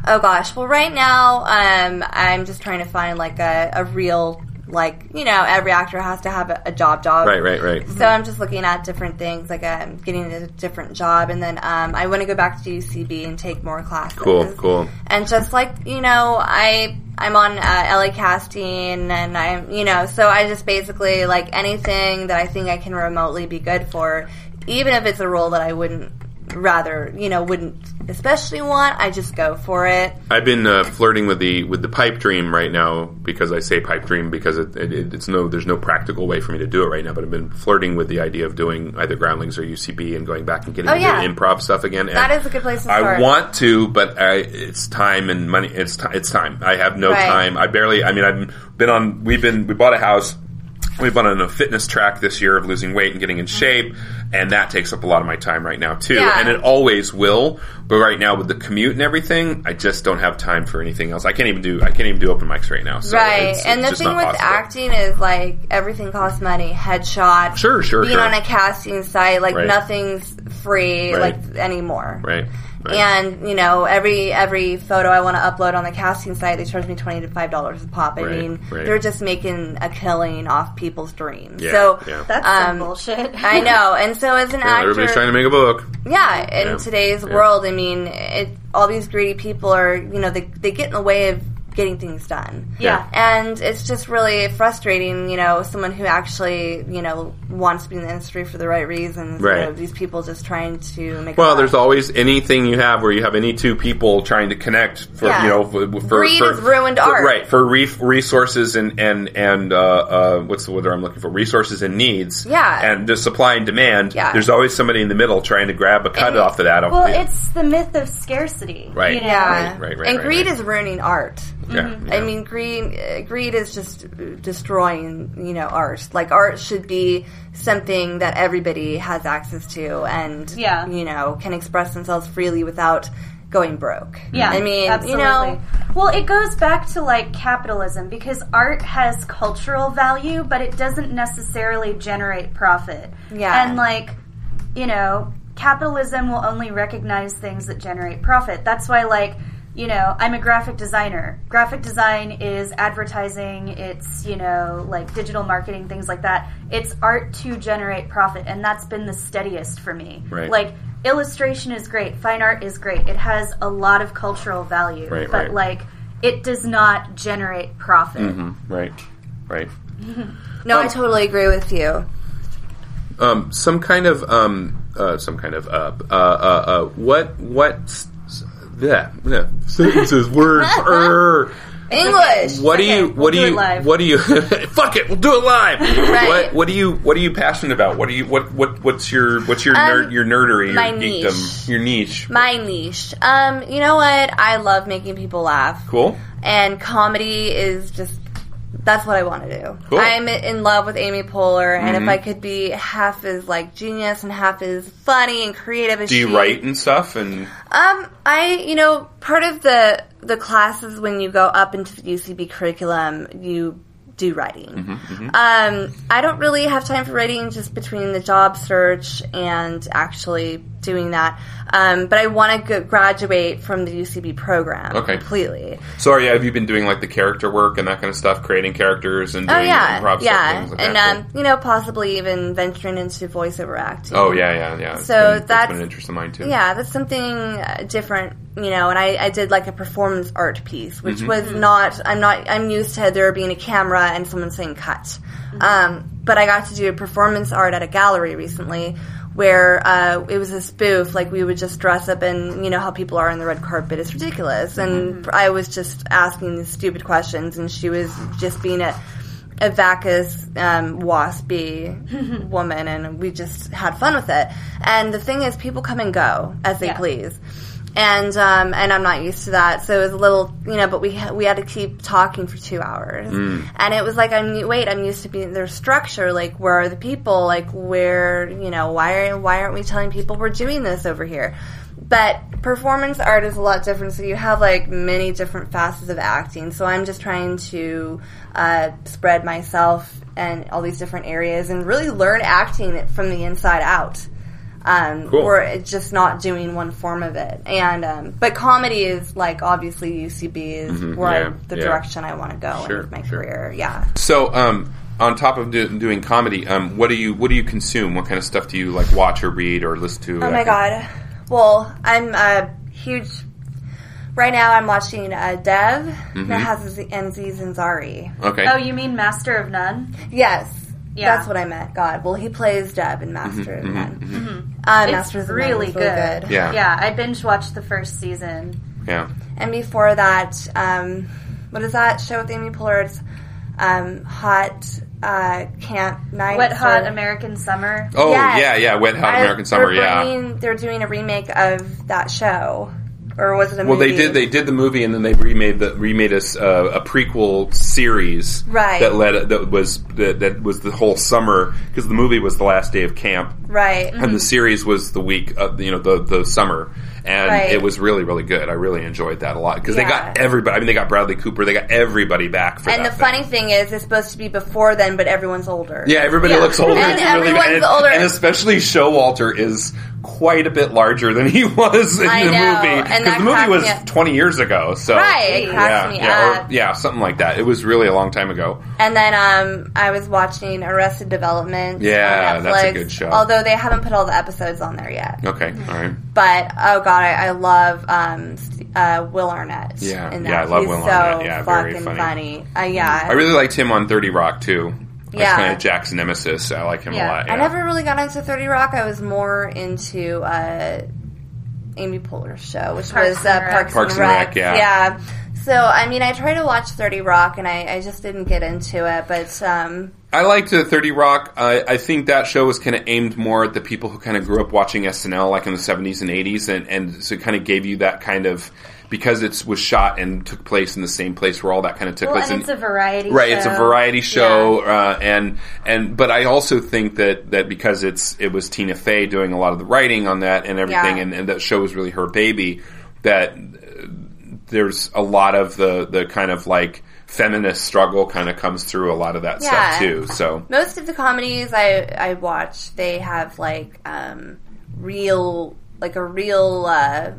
Oh gosh. Well, right now, um, I'm just trying to find like a, a real, like you know, every actor has to have a, a job job. Right, right, right. So I'm just looking at different things, like um, getting a different job, and then um, I want to go back to UCB and take more classes. Cool, cool. And just like you know, I I'm on uh, LA casting, and I'm you know, so I just basically like anything that I think I can remotely be good for, even if it's a role that I wouldn't rather you know wouldn't especially want, I just go for it. I've been uh, flirting with the with the pipe dream right now because I say pipe dream because it, it, it's no there's no practical way for me to do it right now. But I've been flirting with the idea of doing either Groundlings or UCB and going back and getting Oh, into yeah. improv stuff again. And That is a good place to start. I want to, but I, it's time and money. It's ti it's time. I have no Right. time. I barely. I mean, I've been on. We've been. We bought a house. We've been on a fitness track this year of losing weight and getting in shape, and that takes up a lot of my time right now too. Yeah. And it always will. But right now with the commute and everything, I just don't have time for anything else. I can't even do. I can't even do open mics right now. So right. it's- and it's the thing with possible. acting is like everything costs money. Headshot, Sure, sure, Being sure. on a casting site, like Right. nothing's free Right. like anymore. Right. Right. And you know, every every photo I want to upload on the casting site, they charge me twenty to five dollars a pop. I Right, mean, right. they're just making a killing off people's dreams. Yeah, so yeah. That's Um, some bullshit. <laughs> I know. And so as an Yeah, actor, everybody's trying to make a book. yeah, in Yeah. today's Yeah. world, I mean, it, all these greedy people are, you know, they, they get in the way of getting things done. Yeah. And it's just really frustrating, you know, someone who actually, you know, wants to be in the industry for the right reasons. you Right. know, these people just trying to make. Well, a there's always anything you have where you have any two people trying to connect for Yeah. you know for, for Greed for, has ruined for- art. right for re- resources and and and uh, uh, what's the word I'm looking for resources and needs Yeah. and the supply and demand. Yeah. There's always somebody in the middle trying to grab a cut And- off of that. Well, Yeah. it's the myth of scarcity. Right. You know? Yeah, Right, right, right, and right, greed right. is ruining art. Yeah, I mean, greed uh, greed is just destroying, you know, art. Like art should be something that everybody has access to, and Yeah. you know, can express themselves freely without going broke. Yeah, I mean, absolutely. you know, well, it goes back to like capitalism because art has cultural value, but it doesn't necessarily generate profit. Yeah. and like you know, capitalism will only recognize things that generate profit. That's why, like. You know, I'm a graphic designer. Graphic design is advertising, it's, you know, like digital marketing, things like that. It's art to generate profit, and that's been the steadiest for me. Right. Like, illustration is great, fine art is great. It has a lot of cultural value, Right, but right. like it does not generate profit. Mm-hmm. right, right. <laughs> no, I Um, totally agree with you. Um, some kind of um, uh, some kind of uh, uh, uh, uh, what what. Yeah, yeah. sentences, words. <laughs> er. English. What do Okay, you? we'll What do do it you? What do you? <laughs> fuck it, we'll do it live. Right. What What do you? What are you passionate about? What do you? What What What's your What's your Um, nerd your nerdery? Your my geekdom? niche. Your niche. My niche. Um, you know what? I love making people laugh. Cool. and comedy is just that's what I want to do. Cool. I'm in love with Amy Poehler, and Mhm. if I could be half as like genius and half as funny and creative as she Do you she, write and stuff? And Um, I you know part of the the classes when you go up into the UCB curriculum, you do writing. Mm-hmm, Um, I don't really have time for writing just between the job search and actually doing that. Um, but I want to graduate from the UCB program Okay. completely. so, are you, have you been doing like the character work and that kind of stuff, creating characters and doing Oh yeah, improv stuff, yeah, things like and that? um, you know, possibly even venturing into voiceover acting. oh yeah, yeah, yeah. It's So been, that's that's- been an interest of mine too. Yeah, that's something uh, different, you know. And I, I did like a performance art piece, which Mm-hmm. was not. I'm not. I'm used to there being a camera and someone saying cut. Um, but I got to do a performance art at a gallery recently, where uh, it was a spoof. Like we would just dress up, and you know how people are on the red carpet. It's ridiculous. And I was just asking these stupid questions, and she was just being a a vacuous, um, waspy <laughs> woman, and we just had fun with it. And the thing is, people come and go as they Yeah. please. And um, and I'm not used to that, so it was a little, you know. But we ha- we had to keep talking for two hours, and it was like I'm wait, I'm used to being their structure. Like, where are the people? Like, where you know why are why aren't we telling people we're doing this over here? But performance art is a lot different. So you have like many different facets of acting. So I'm just trying to uh, spread myself and all these different areas and really learn acting from the inside out. Um, Cool. Or just not doing one form of it. And um, but comedy is like obviously UCB is where Mm-hmm. yeah, I, the yeah. direction I want to go Sure, in my sure. career. Yeah. So, um, on top of do, doing comedy, um, what do you what do you consume? What kind of stuff do you like watch or read or listen to? Oh my god. Well, I'm a huge. Right now, I'm watching uh, Dev Mm-hmm. that has Aziz Ansari. Okay. Oh, you mean Master of None? Yes, Yeah. that's what I meant. God, well, he plays Dev in Master Mm-hmm, of None. Uh, It's Masters of None really is good. Yeah. Yeah, I binge watched the first season. yeah. And before that, um, what is that show with Amy Poehler? It's um, Hot uh, Camp Night. Wet Hot or- American Summer. Oh Yes. yeah, yeah. Wet Hot I- American Summer. they're Yeah. they're doing a remake of that show, or was it a movie? Well, movie? they did. They did the movie, and then they remade the remade a, uh, a prequel series Right. that led that was that, that was the whole summer because the movie was the last day of camp, right. and the series was the week of you know the the summer, and Right. it was really really good. I really enjoyed that a lot because they got everybody. I mean, they got Bradley Cooper. They got everybody back for And the thing. funny thing is, it's supposed to be before then, but everyone's older. Yeah, everybody Yeah. looks older. And It's really everyone's and, older. and especially Showalter is quite a bit larger than he <laughs> was in I the know, movie and because the movie was me up. 20 years ago. So Right, yeah, me yeah, up. or, yeah, something like that. It was really a long time ago. And then um, I was watching Arrested Development. Yeah, that's a good show. Although they haven't put all the episodes on there yet. Okay, all right. But oh god, God, I, I love um, uh, Will Arnett. Yeah. in Yeah, that. I love He's Will so Arnett. Yeah, very fucking funny. Uh, yeah, I really liked him on Thirty Rock too. That's Yeah. kind of Jack's nemesis. I like him Yeah. a lot. I never really got into Thirty Rock. I was more into uh, Amy Poehler's show, which Parks was and uh, Rec. Parks, Parks and and Rec. Rec, yeah. So I mean, I tried to watch Thirty Rock, and I, I just didn't get into it. But um, I liked the 30 Rock. I, I think that show was kind of aimed more at the people who kind of grew up watching SNL like in the 70s and 80s, and, and so it kind of gave you that kind of because it was shot and took place in the same place where all that kind of took Well, place. and it's a variety. right, show. it's a variety show, uh, and and but I also think that that because it's it was Tina Fey doing a lot of the writing on that and everything, Yeah. and, and that show was really her baby. That there's a lot of the the kind of like feminist struggle kind of comes through a lot of that Yeah. stuff too. So most of the comedies I I watch, they have like um, real like a real uh,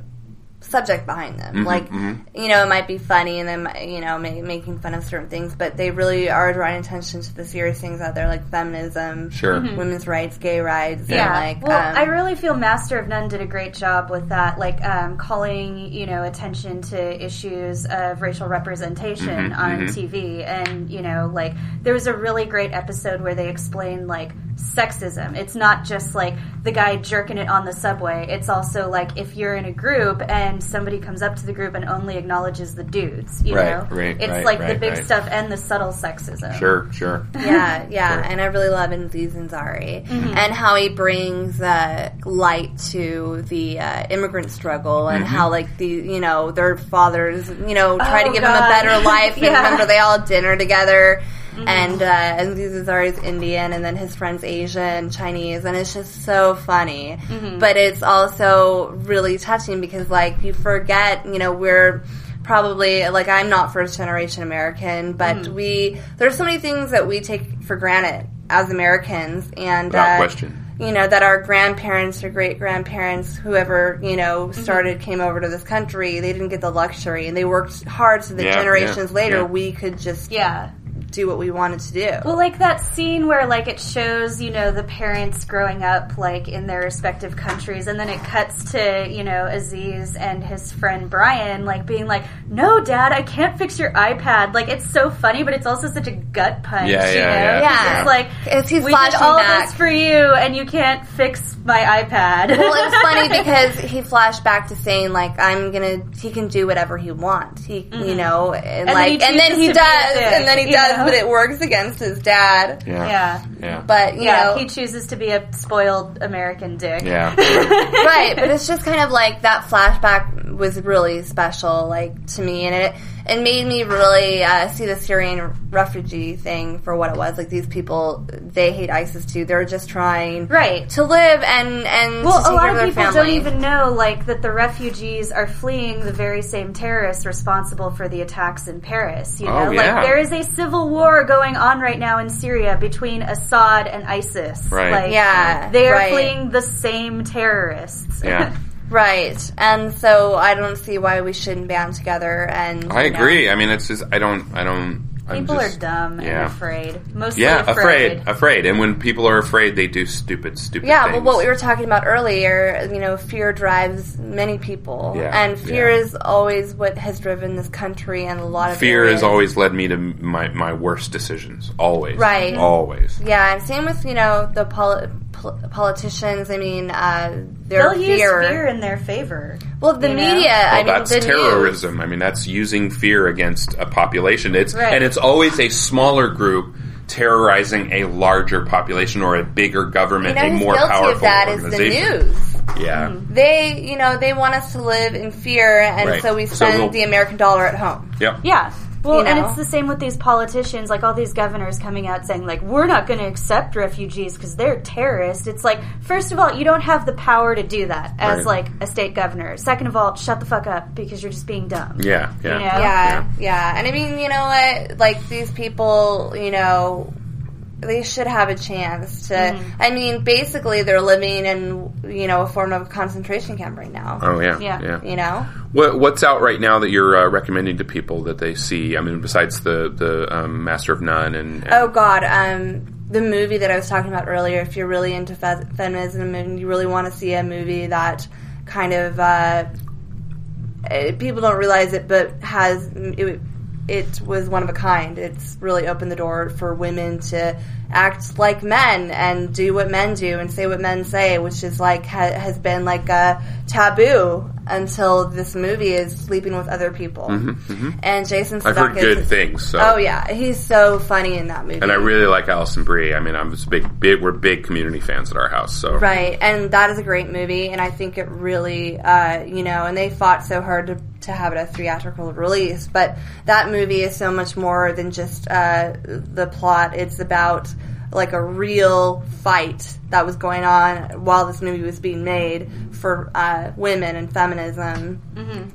subject behind them. Mm-hmm, like you know, it might be funny and then you know ma- making fun of certain things, but they really are drawing attention to the serious things out there, like feminism, Sure. Mhm. women's rights, gay rights, Yeah. and like well, um, I really feel Master of None did a great job with that, like um, calling you know attention to issues of racial representation Mm-hmm, on TV, and you know like there was a really great episode where they explained like sexism. It's not just like the guy jerking it on the subway. It's also like if you're in a group and somebody comes up to the group and only acknowledges the dudes, you Right, know, right, it's right, like the big right. stuff and the subtle sexism. sure, sure. yeah, <laughs> yeah, Sure. and I really love Aziz Ansari Mm-hmm. and how he brings uh, light to the uh, immigrant struggle and Mm-hmm. how like the you know their fathers you know try to Oh, give them a better life. <laughs> And Yeah. Mm-hmm. remember they all had dinner together. And uh, Aziz Ansari is Indian, and then his friend's Asian, Chinese, and it's just so funny. Mm-hmm. But it's also really touching because, like, you forget, you know, we're probably like I'm not first generation American, but Mm-hmm. we there's so many things that we take for granted as Americans, and Without uh, question. you know that our grandparents or great grandparents, whoever you know Mm-hmm. started came over to this country, they didn't get the luxury, and they worked hard so that Yeah, generations yeah, later yeah. we could just Yeah. Do what we wanted to do. Well, like that scene where like it shows, you know, the parents growing up like in their respective countries, and then it cuts to you know Aziz and his friend Brian like being like, "No, Dad, I can't fix your iPad." Like it's so funny, but it's also such a gut punch. Yeah, you yeah, know? yeah, 'Cause yeah. It's like As he's we did all back. this for you, and you can't fix my iPad. well, it was funny <laughs> because he flashed back to saying like I'm gonna he can do whatever he wants. He you mm-hmm. know and, then like he and then chooses he to be does dick, and then he does, know? but it works against his dad. Yeah. yeah. Yeah. But you Yeah, know, he chooses to be a spoiled American dick. yeah. <laughs> right, but it's just kind of like that flashback was really special, like to me, and it it made me really uh, see the Syrian refugee thing for what it was. Like these people, they hate ISIS too. They're just trying Right. to live and and Well, to take a lot care of their people family. don't even know, like, that the refugees are fleeing the very same terrorists responsible for the attacks in Paris. You know, Oh, yeah. like there is a civil war going on right now in Syria between Assad and ISIS. Right. Like, Yeah, they are right. fleeing the same terrorists. Yeah. <laughs> Right, and so I don't see why we shouldn't band together. And I you know, agree. I mean, it's just I don't I don't. I'm People just- are dumb yeah. and afraid. Mostly Yeah, afraid. afraid, afraid, and when people are afraid, they do stupid, stupid. Yeah, things. well, what we were talking about earlier, you know, fear drives many people, Yeah, and fear yeah. is always what has driven this country and a lot of Fear areas. has always led me to my my worst decisions. Always, Right. Always. Yeah, and same with you know the poli- pol- politicians. I mean, uh, their They'll use fear. fear in their favor. Well, the you know? media. I mean, that's the news. terrorism. I mean, that's using fear against a population. It's Right. and it's always a smaller group terrorizing a larger population or a bigger You government, know, a more powerful of that is the news. Yeah. They, you know, they want us to live in fear, and Right. so we So spend we'll- the American dollar at home. Yep. Yeah. Well, You and it's the same with these politicians, like all these governors coming out saying, like, we're not going to accept refugees because they're terrorists. It's like, first of all, you don't have the power to do that as, Right. like, a state governor. Second of all, shut the fuck up because you're just being dumb. Yeah. Yeah. You know? Yeah, yeah, and I mean, you know what? Like these people, you know, they should have a chance to. Mm-hmm. I mean, basically, they're living in you know a form of concentration camp right now. Oh yeah. Yeah. Yeah. You know, What, what's out right now that you're uh, recommending to people that they see? I mean, besides the the um, Master of None and, and oh god, um, the movie that I was talking about earlier. If you're really into fe- feminism and you really want to see a movie that kind of uh, eh, people don't realize it, but has it, it was one of a kind. It's really opened the door for women to act like men and do what men do and say what men say, which is like ha- has been like a taboo until this movie is sleeping with other people. And Jason Mm-hmm, I've heard good things. So. Oh yeah, he's so funny in that movie. And I really like Alison Brie. I mean, I'm just big, big. We're big community fans at our house. So Right, and that is a great movie, and I think it really, uh, you know, and they fought so hard to, to have it a theatrical release, but that movie is so much more than just uh, the plot. It's about like a real fight that was going on while this movie was being made for uh, women and feminism,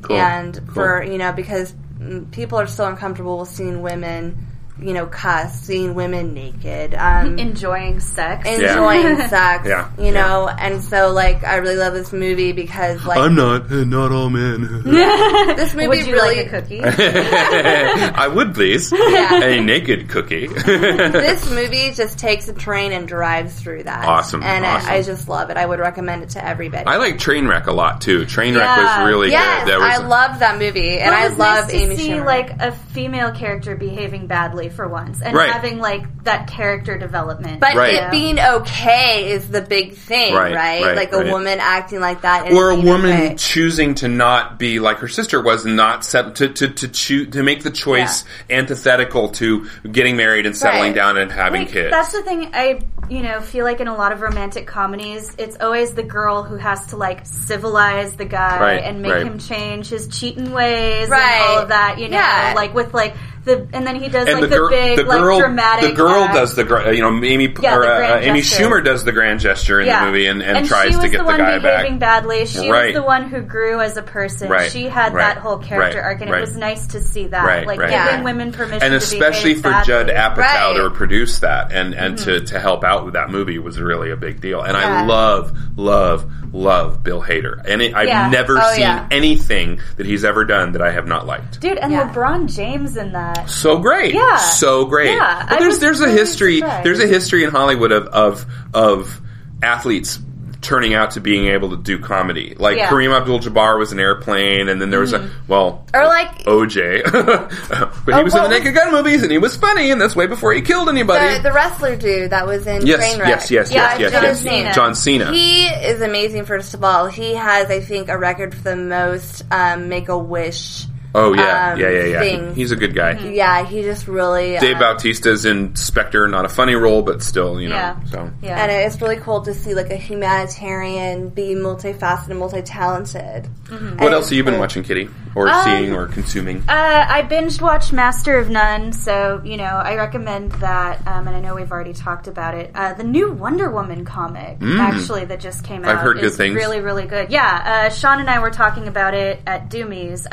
Cool. and Cool. for you know because mm, people are so uncomfortable with seeing women. You know, cuss, seeing women naked. <laughs> Um, Enjoying sex. enjoying sex. <laughs> Yeah. You know, and so like I really love this movie because like I'm not. uh, Not all men. <laughs> this movie Would you really like a cookie? I would please a naked cookie. this movie just takes a train and drives through that. Awesome, And awesome. I, I just love it. I would recommend it to everybody. I like Trainwreck a lot too. Trainwreck Yeah. was really yes, good. There was I love that movie, and Well, I love nice to Amy see Schumer. like a female character behaving badly for once, and Right. having like that character development. but Right. it being okay is the big thing, Right, right? right, like a right. woman acting like that, or a woman okay. choosing to not be like her sister was, not set to to to choose to make the choice antithetical to getting married and settling Right. down and having Like, kids. That's the thing. I you know feel like in a lot of romantic comedies, it's always the girl who has to like civilize the guy Right, and make right. him change his cheating ways Right. and all of that. You know, Yeah. like with like the and then he does and like the, the, girl, big the girl, like dramatic. the girl act. does the gra- you know Amy Yeah, or, the uh, Amy. Schumer does the grand gesture in the movie and, and, tries to get the the, one guy behaving back. badly. She Right. was the one who grew as a person. Right. She had Right. that whole character Right. arc, and Right. it was nice to see that. Right. Like Right. giving Yeah. women permission, and to especially for badly. Judd Apatow Right. to produce that and and Mm-hmm. to, to help out with that movie was really a big deal. And I love love love Bill Hader, and it, I've Yeah. never Oh, seen yeah. anything that he's ever done that I have not liked. Dude, and Yeah. LeBron James in that. So great, Yeah. so great. Yeah, but I there's was there's a really history surprised. there's a history in Hollywood of of of athletes turning out to being able to do comedy. Like Yeah. Kareem Abdul-Jabbar was an airplane, and then there was Mm-hmm. a well, Or like OJ, <laughs> but he Oh, was in the Naked Gun movies, and he was funny, and that's way before he killed anybody. the, the wrestler dude that was in Yes, Trainwreck. yes, yes, Yeah, yes, yes, John yes. Cena. John Cena. He is amazing. First of all, he has, I think, a record for the most um, Make a Wish. Oh yeah, um, yeah, yeah, yeah. things. He's a good guy. Yeah, he just really. Dave uh, Bautista's in Spectre, not a funny role, but still, you know. Yeah. So Yeah. And it's really cool to see like a humanitarian be multifaceted and multi-talented. what else have you been watching, Kitty, or Um, seeing, or consuming? Uh, I binged watched Master of None, so you know I recommend that. Um, and I know we've already talked about it. Uh, the new Wonder Woman comic, actually, that just came out. Mm. I've heard good is things. Really, really good. Yeah, uh, Sean and I were talking about it at Doomies.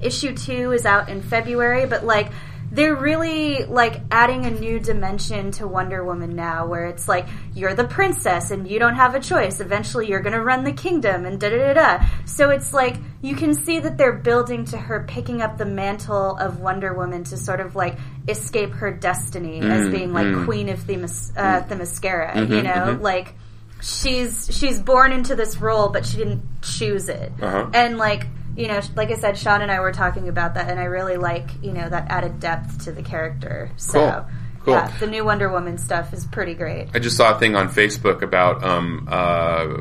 Issue two is out in February, but like they're really like adding a new dimension to Wonder Woman now, where it's like you're the princess and you don't have a choice. Eventually, you're going to run the kingdom, and da da da da. So it's like you can see that they're building to her picking up the mantle of Wonder Woman to sort of like escape her destiny Mm, as being like queen of Themis, uh, Themyscira. you know, like she's she's born into this role, but she didn't choose it. Uh-huh. And like you know, like I said, Sean and I were talking about that, and I really like you know that added depth to the character. So. Cool. Cool. Yeah, the new Wonder Woman stuff is pretty great. I just saw a thing on Facebook about um, uh,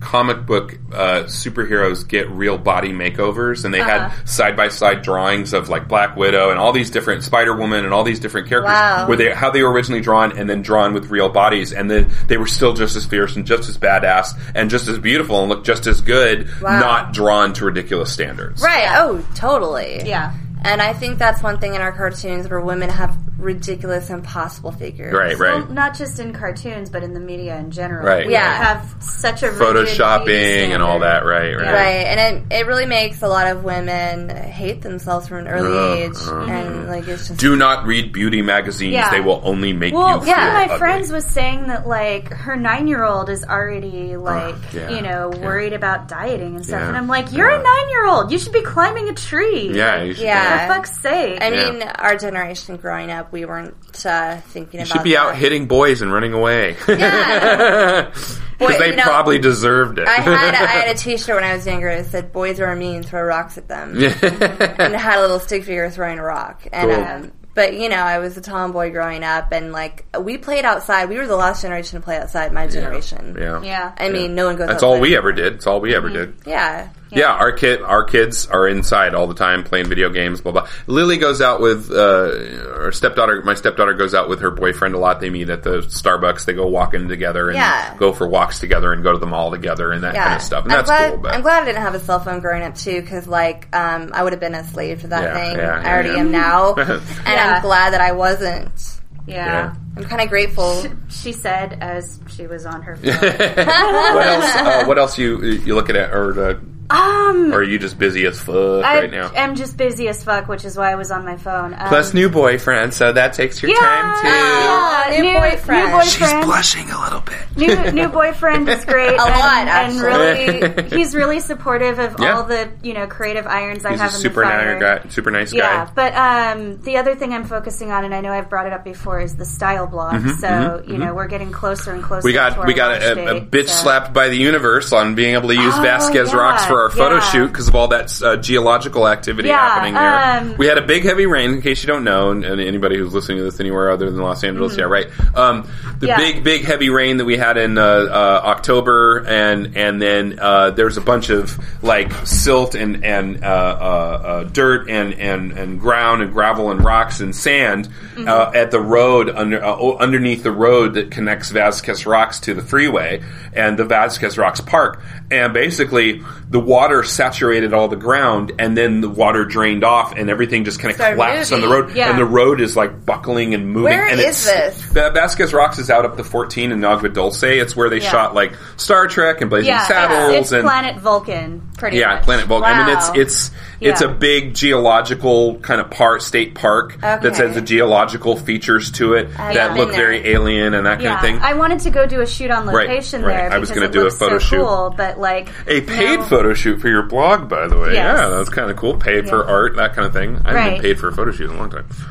comic book uh, superheroes get real body makeovers, and they Uh-huh. had side by side drawings of like Black Widow and all these different Spider Woman and all these different characters Wow. where they how they were originally drawn and then drawn with real bodies, and then they were still just as fierce and just as badass and just as beautiful and looked just as good, Wow. not drawn to ridiculous standards. Right. Oh, totally. Yeah. And I think that's one thing in our cartoons where women have ridiculous, impossible figures. Right, right. Well, not just in cartoons, but in the media in general. Right. We Yeah. have such a Photoshopping and all that, standard. right, right. Right, and it, it really makes a lot of women hate themselves from an early Ugh, age, ugh. and like it's just Do not read beauty magazines; Yeah. they will only make Well, you one feel of my ugly. friends was saying that like her nine year old is already like yeah, you know yeah. worried about dieting and stuff, Yeah, and I'm like, you're yeah. a nine year old. You should be climbing a tree. Yeah, Like, you should- Yeah. For fuck's sake. I Yeah. mean, our generation growing up, up, we weren't uh, thinking You about should be that. out hitting boys and running away. <laughs> Yeah. <laughs> Because Boy, they you know, probably deserved it. I had I had a <laughs> T-shirt when I was younger that said "Boys are mean, throw rocks at them," and it had a little stick figure throwing a rock. And Cool. um, but you know, I was a tomboy growing up, and like we played outside. We were the last generation to play outside. My generation. yeah. Yeah. I mean, no one goes. That's outside. all we ever did. It's all we ever did. Yeah. Yeah, our kid, our kids are inside all the time playing video games. Blah blah. Lily goes out with uh, her stepdaughter. My stepdaughter goes out with her boyfriend a lot. They meet at the Starbucks. They go walking together and Yeah. go for walks together and go to the mall together and that Yeah, kind of stuff. And I'm that's glad, cool. But I'm glad I didn't have a cell phone growing up too, because like um, I would have been a slave to that Yeah, thing. yeah, I already yeah. am now, <laughs> and Yeah. I'm glad that I wasn't. Yeah. Yeah. I'm kind of grateful. She said as she was on her <laughs> phone. what else? Uh, what else you you looking at, or uh, um, or are you just busy as fuck I right now? I am just busy as fuck, which is why I was on my phone. Um, Plus, new boyfriend, so that takes your yeah, time too. Yeah, new boyfriend. New She's blushing a little bit. new, new boyfriend is great. <laughs> A and, lot, and really, <laughs> he's really supportive of Yeah. all the you know creative irons I He's have a in super the fire. nice guy. Super nice guy. Yeah, but um, the other thing I'm focusing on, and I know I've brought it up before, is the style blog. so you know we're getting closer and closer. Mm-hmm, We to got our we got launch a, a, bitch so- slapped by the universe on being able to use Oh, Vasquez yeah, rocks for our photo yeah. shoot because of all that uh, geological activity Yeah, happening there. um, we had a big heavy rain. In case you don't know, and, and anybody who's listening to this anywhere other than Los Angeles, yeah, right. Um, the Mm-hmm. Yeah. big big heavy rain that we had in uh, uh, October, and and then uh, there's a bunch of like silt and and uh, uh, uh, dirt and and and ground and gravel and rocks and sand Mm-hmm. uh, at the road under uh, underneath the road that connects Vasquez Rocks to the freeway and the Vasquez Rocks Park. And basically, the water saturated all the ground, and then the water drained off, and everything just kind of Started collapsed on the road. Yeah. And the road is like buckling and moving. Where and is it's, this? Va- Vasquez Rocks is out up the 14 in Agua Dulce. It's where they Yeah. shot like Star Trek and Blazing Yeah, Saddles it's, and Planet Vulcan, pretty yeah, much. Planet Vulcan. I mean, Wow. it's it's it's a big geological kind of part, state park that has the geological features to it I've that look very alien and that kind of thing. I wanted to go do a shoot on location right. there I was gonna do a photo so shoot. cool, but like a paid no. photo shoot for your blog, by the way. Yes. Yeah, that's kind of cool. Paid for art, that kind of thing. I haven't been paid for a photo shoot in a long time. <laughs>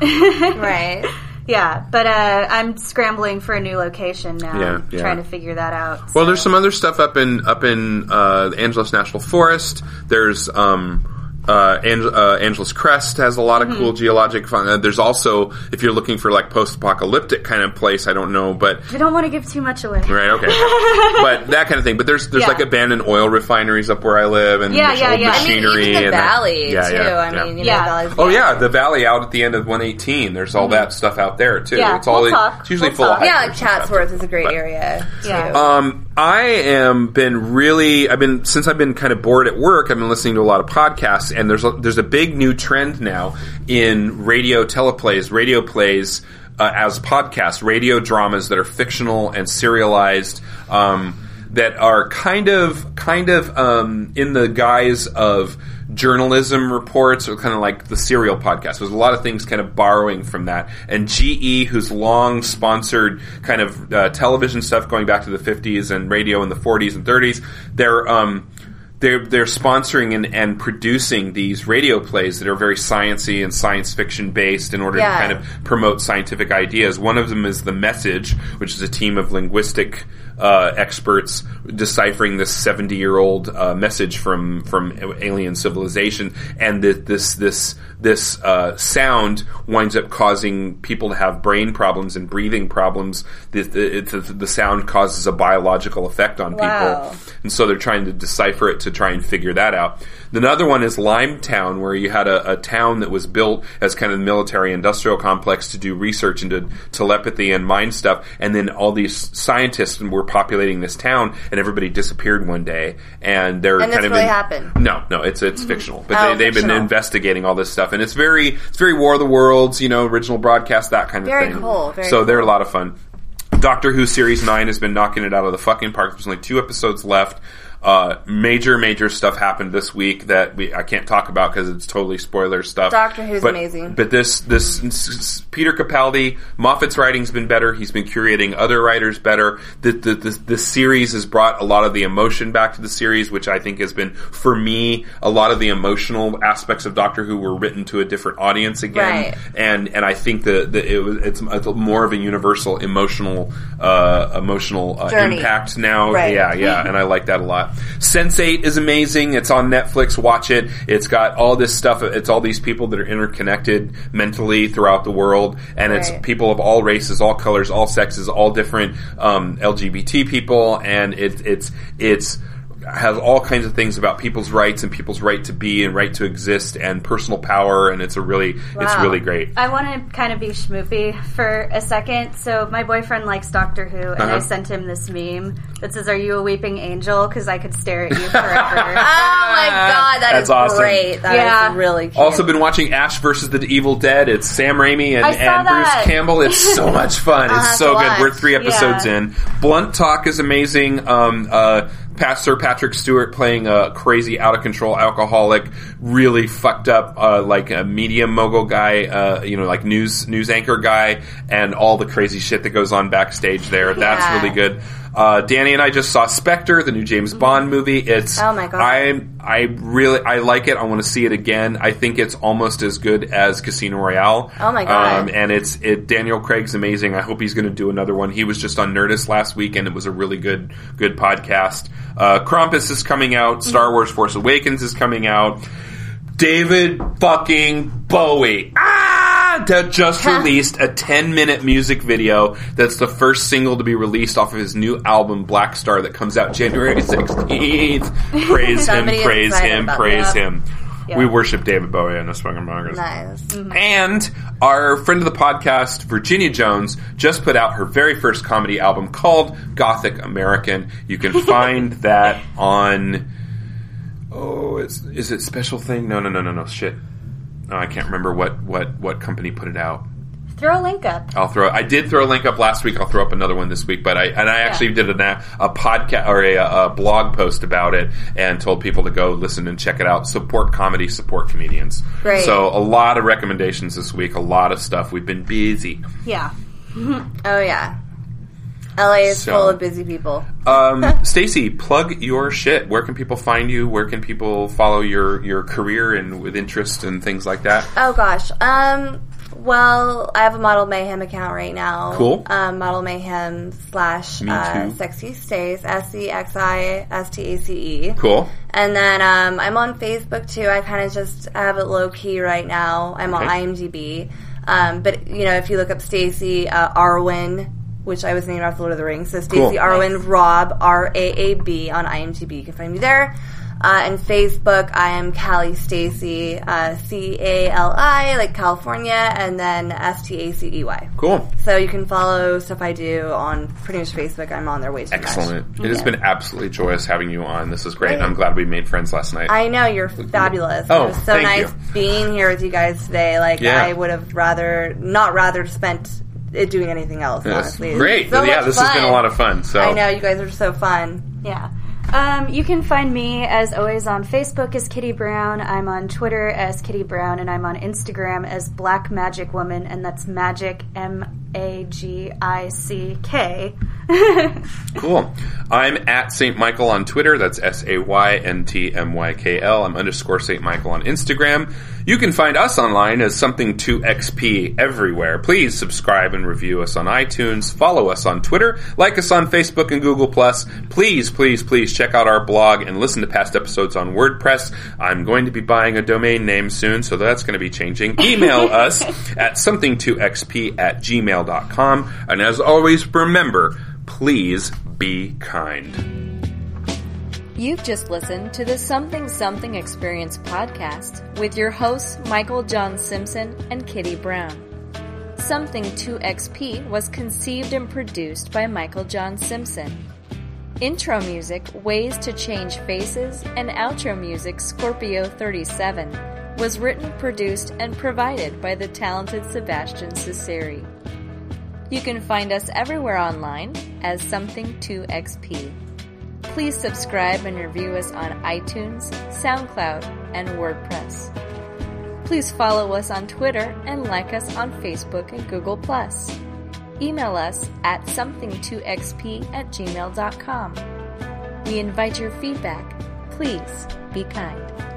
right. Yeah, but uh, I'm scrambling for a new location now. Yeah, yeah. trying to figure that out. Well, so. there's some other stuff up in up in uh, the Angeles National Forest. There's um, uh, uh, Angeles Crest has a lot of Mm-hmm. cool geologic fun. Uh, there's also if you're looking for like post-apocalyptic kind of place, I don't know, but I don't want to give too much away. right, okay, <laughs> but that kind of thing. But there's there's Yeah. like abandoned oil refineries up where I live, and Yeah, yeah, old yeah. I mean, the that- valley yeah, too. yeah, I yeah. mean, you Yeah. know, valley's Oh yeah, the valley out at the end of 118. There's all that stuff out there too. Mm-hmm. Yeah, it's all we'll it's usually We'll full talk. of Yeah, like. Chatsworth is a great But- area too. Yeah. Um, I am been really. I've been since I've been kind of bored at work. I've been listening to a lot of podcasts, and there's a, there's a big new trend now in radio teleplays, radio plays uh, as podcasts, radio dramas that are fictional and serialized. Um, that are kind of kind of um, in the guise of journalism reports or kind of like the serial podcast. There's a lot of things kind of borrowing from that. And GE, who's long sponsored kind of uh, television stuff going back to the 50s and radio in the 40s and 30s, they're um, they're they're sponsoring and, and producing these radio plays that are very sciency and science fiction based in order Yeah. to kind of promote scientific ideas. One of them is the Message, which is a team of linguistic uh, experts deciphering this seventy year old uh, message from from alien civilization, and th- this this this uh, sound winds up causing people to have brain problems and breathing problems. The, the, the, the sound causes a biological effect on Wow. people, and so they're trying to decipher it to try and figure that out. Another one is Limetown, where you had a, a town that was built as kind of military industrial complex to do research into telepathy and mind stuff, and then all these scientists were populating this town, and everybody disappeared one day, and they're And kind of really in- happened? No, no, it's it's mm-hmm. fictional, but Oh, they, they've been investigating all this stuff, and it's very it's very War of the Worlds, you know, original broadcast, that kind of Very thing. cool, very so they're a lot of fun. Doctor Who series nine has been knocking it out of the fucking park. There's only two episodes left. Uh, major, major stuff happened this week that we I can't talk about because it's totally spoiler stuff. Doctor Who's But- amazing. But this this Peter Capaldi, Moffat's writing's been better. He's been curating other writers better. The, the the the series has brought a lot of the emotion back to the series, which I think has been for me a lot of the emotional aspects of Doctor Who were written to a different audience again, Right. and and I think that that it was it's, it's more of a universal emotional uh, emotional uh, impact now. Right. Yeah, yeah, and I like that a lot. Sense8 is amazing. It's on Netflix. Watch it. It's got all this stuff. It's all these people that are interconnected mentally throughout the world, and it's Right. people of all races, all colors, all sexes, all different um, LGBT people, and it, it's it's has all kinds of things about people's rights and people's right to be and right to exist and personal power, and it's a really it's really great. I want to kind of be schmoopy for a second. So my boyfriend likes Doctor Who, and Uh-huh. I sent him this meme that says, "Are you a weeping angel?" Because I could stare at you forever. <laughs> Oh my god, that That's is awesome. great. That is Yeah. really cute. Also been watching Ash versus the Evil Dead. It's Sam Raimi and, and Bruce. Campbell. It's so <laughs> much fun. It's so good. watch. We're three episodes Yeah. in. Blunt Talk is amazing. Um, uh, Pastor Patrick Stewart playing a crazy, out of control alcoholic, really fucked up, uh, like a media mogul guy, uh, you know, like news news anchor guy, and all the crazy shit that goes on backstage there. That's Yeah. really good. Uh, Danny and I just saw Spectre, the new James Bond movie. It's Oh my God. I I really I like it. I want to see it again. I think it's almost as good as Casino Royale. Oh my God. Um, and it's it Daniel Craig's amazing. I hope he's going to do another one. He was just on Nerdist last week, and it was a really good good podcast. Uh, Krampus is coming out. Star Wars Force Awakens is coming out. David fucking Bowie. Ah! That just released a 10 minute music video that's the first single to be released off of his new album, Blackstar, that comes out January 16th. Praise him, praise him, praise that. him. Yeah. We worship David Bowie and the fucking podcast. nice. And our friend of the podcast, Virginia Jones, just put out her very first comedy album called Gothic American. You can <laughs> find that on. Oh, is, is it Special Thing? No, no, no, no, no. Shit. Oh, I can't remember what, what, what company put it out. Throw a link up. I'll throw. I did throw a link up last week. I'll throw up another one this week. But I and I actually did a, a podcast or a, a blog post about it and told people to go listen and check it out. Support comedy, support comedians. Great. So a lot of recommendations this week. A lot of stuff. We've been busy. Yeah. <laughs> Oh yeah. LA is So- full of busy people. Um, <laughs> Stacey, plug your shit. Where can people find you? Where can people follow your your career and with interest and things like that? Oh gosh. Um. Well, I have a Model Mayhem account right now. Cool. Um, Model Mayhem slash uh. Sexy Stace S C X I S T A C E. Cool. And then um, I'm on Facebook too. I kind of just have it low key right now. I'm on Okay. IMDb. Um, but you know, if you look up Stacey uh, Arwen, which I was named after the Lord of the Rings, so Stacey Cool. Arwen Raab R A A B on IMDb. You can find me there. Uh, and Facebook, I am Cali Stacey, uh, C A L I, like California, and then S T A C E Y. Cool. So you can follow stuff I do on pretty much Facebook. I'm on there way too much. Excellent. It has been absolutely joyous having you on. This is great. Great. I'm glad we made friends last night. I know you're fabulous. Oh, it was so thank nice you. being here with you guys today. Like Yeah. I would have rather not rather spent it doing anything else. Yes. Honestly, It's Great. So yeah, much this has been a lot of fun. So I know you guys are so fun. Yeah. Um, you can find me as always on Facebook as Kitty Brown. I'm on Twitter as Kitty Brown, and I'm on Instagram as Black Magic Woman, and that's Magic M A G I C K. <laughs> Cool. I'm at St. Michael on Twitter. That's S A Y N T M Y K L. I'm underscore St. Michael on Instagram. You can find us online as Something2XP everywhere. Please subscribe and review us on iTunes. Follow us on Twitter. Like us on Facebook and Google Plus. Please, please, please check out our blog and listen to past episodes on WordPress. I'm going to be buying a domain name soon, so that's going to be changing. <laughs> Email us at something2xp at gmail.com. And as always, remember, please be kind. You've just listened to the Something Something Experience podcast with your hosts Michael John Simpson and Kitty Brown. Something 2XP was conceived and produced by Michael John Simpson. Intro music Ways to Change Faces and outro music Scorpio 37 was written, produced, and provided by the talented Sebastian Cesari. You can find us everywhere online as Something 2XP. Please subscribe and review us on iTunes, SoundCloud, and WordPress. Please follow us on Twitter and like us on Facebook and Google+. Email us at something2xp at gmail.com. We invite your feedback. Please be kind.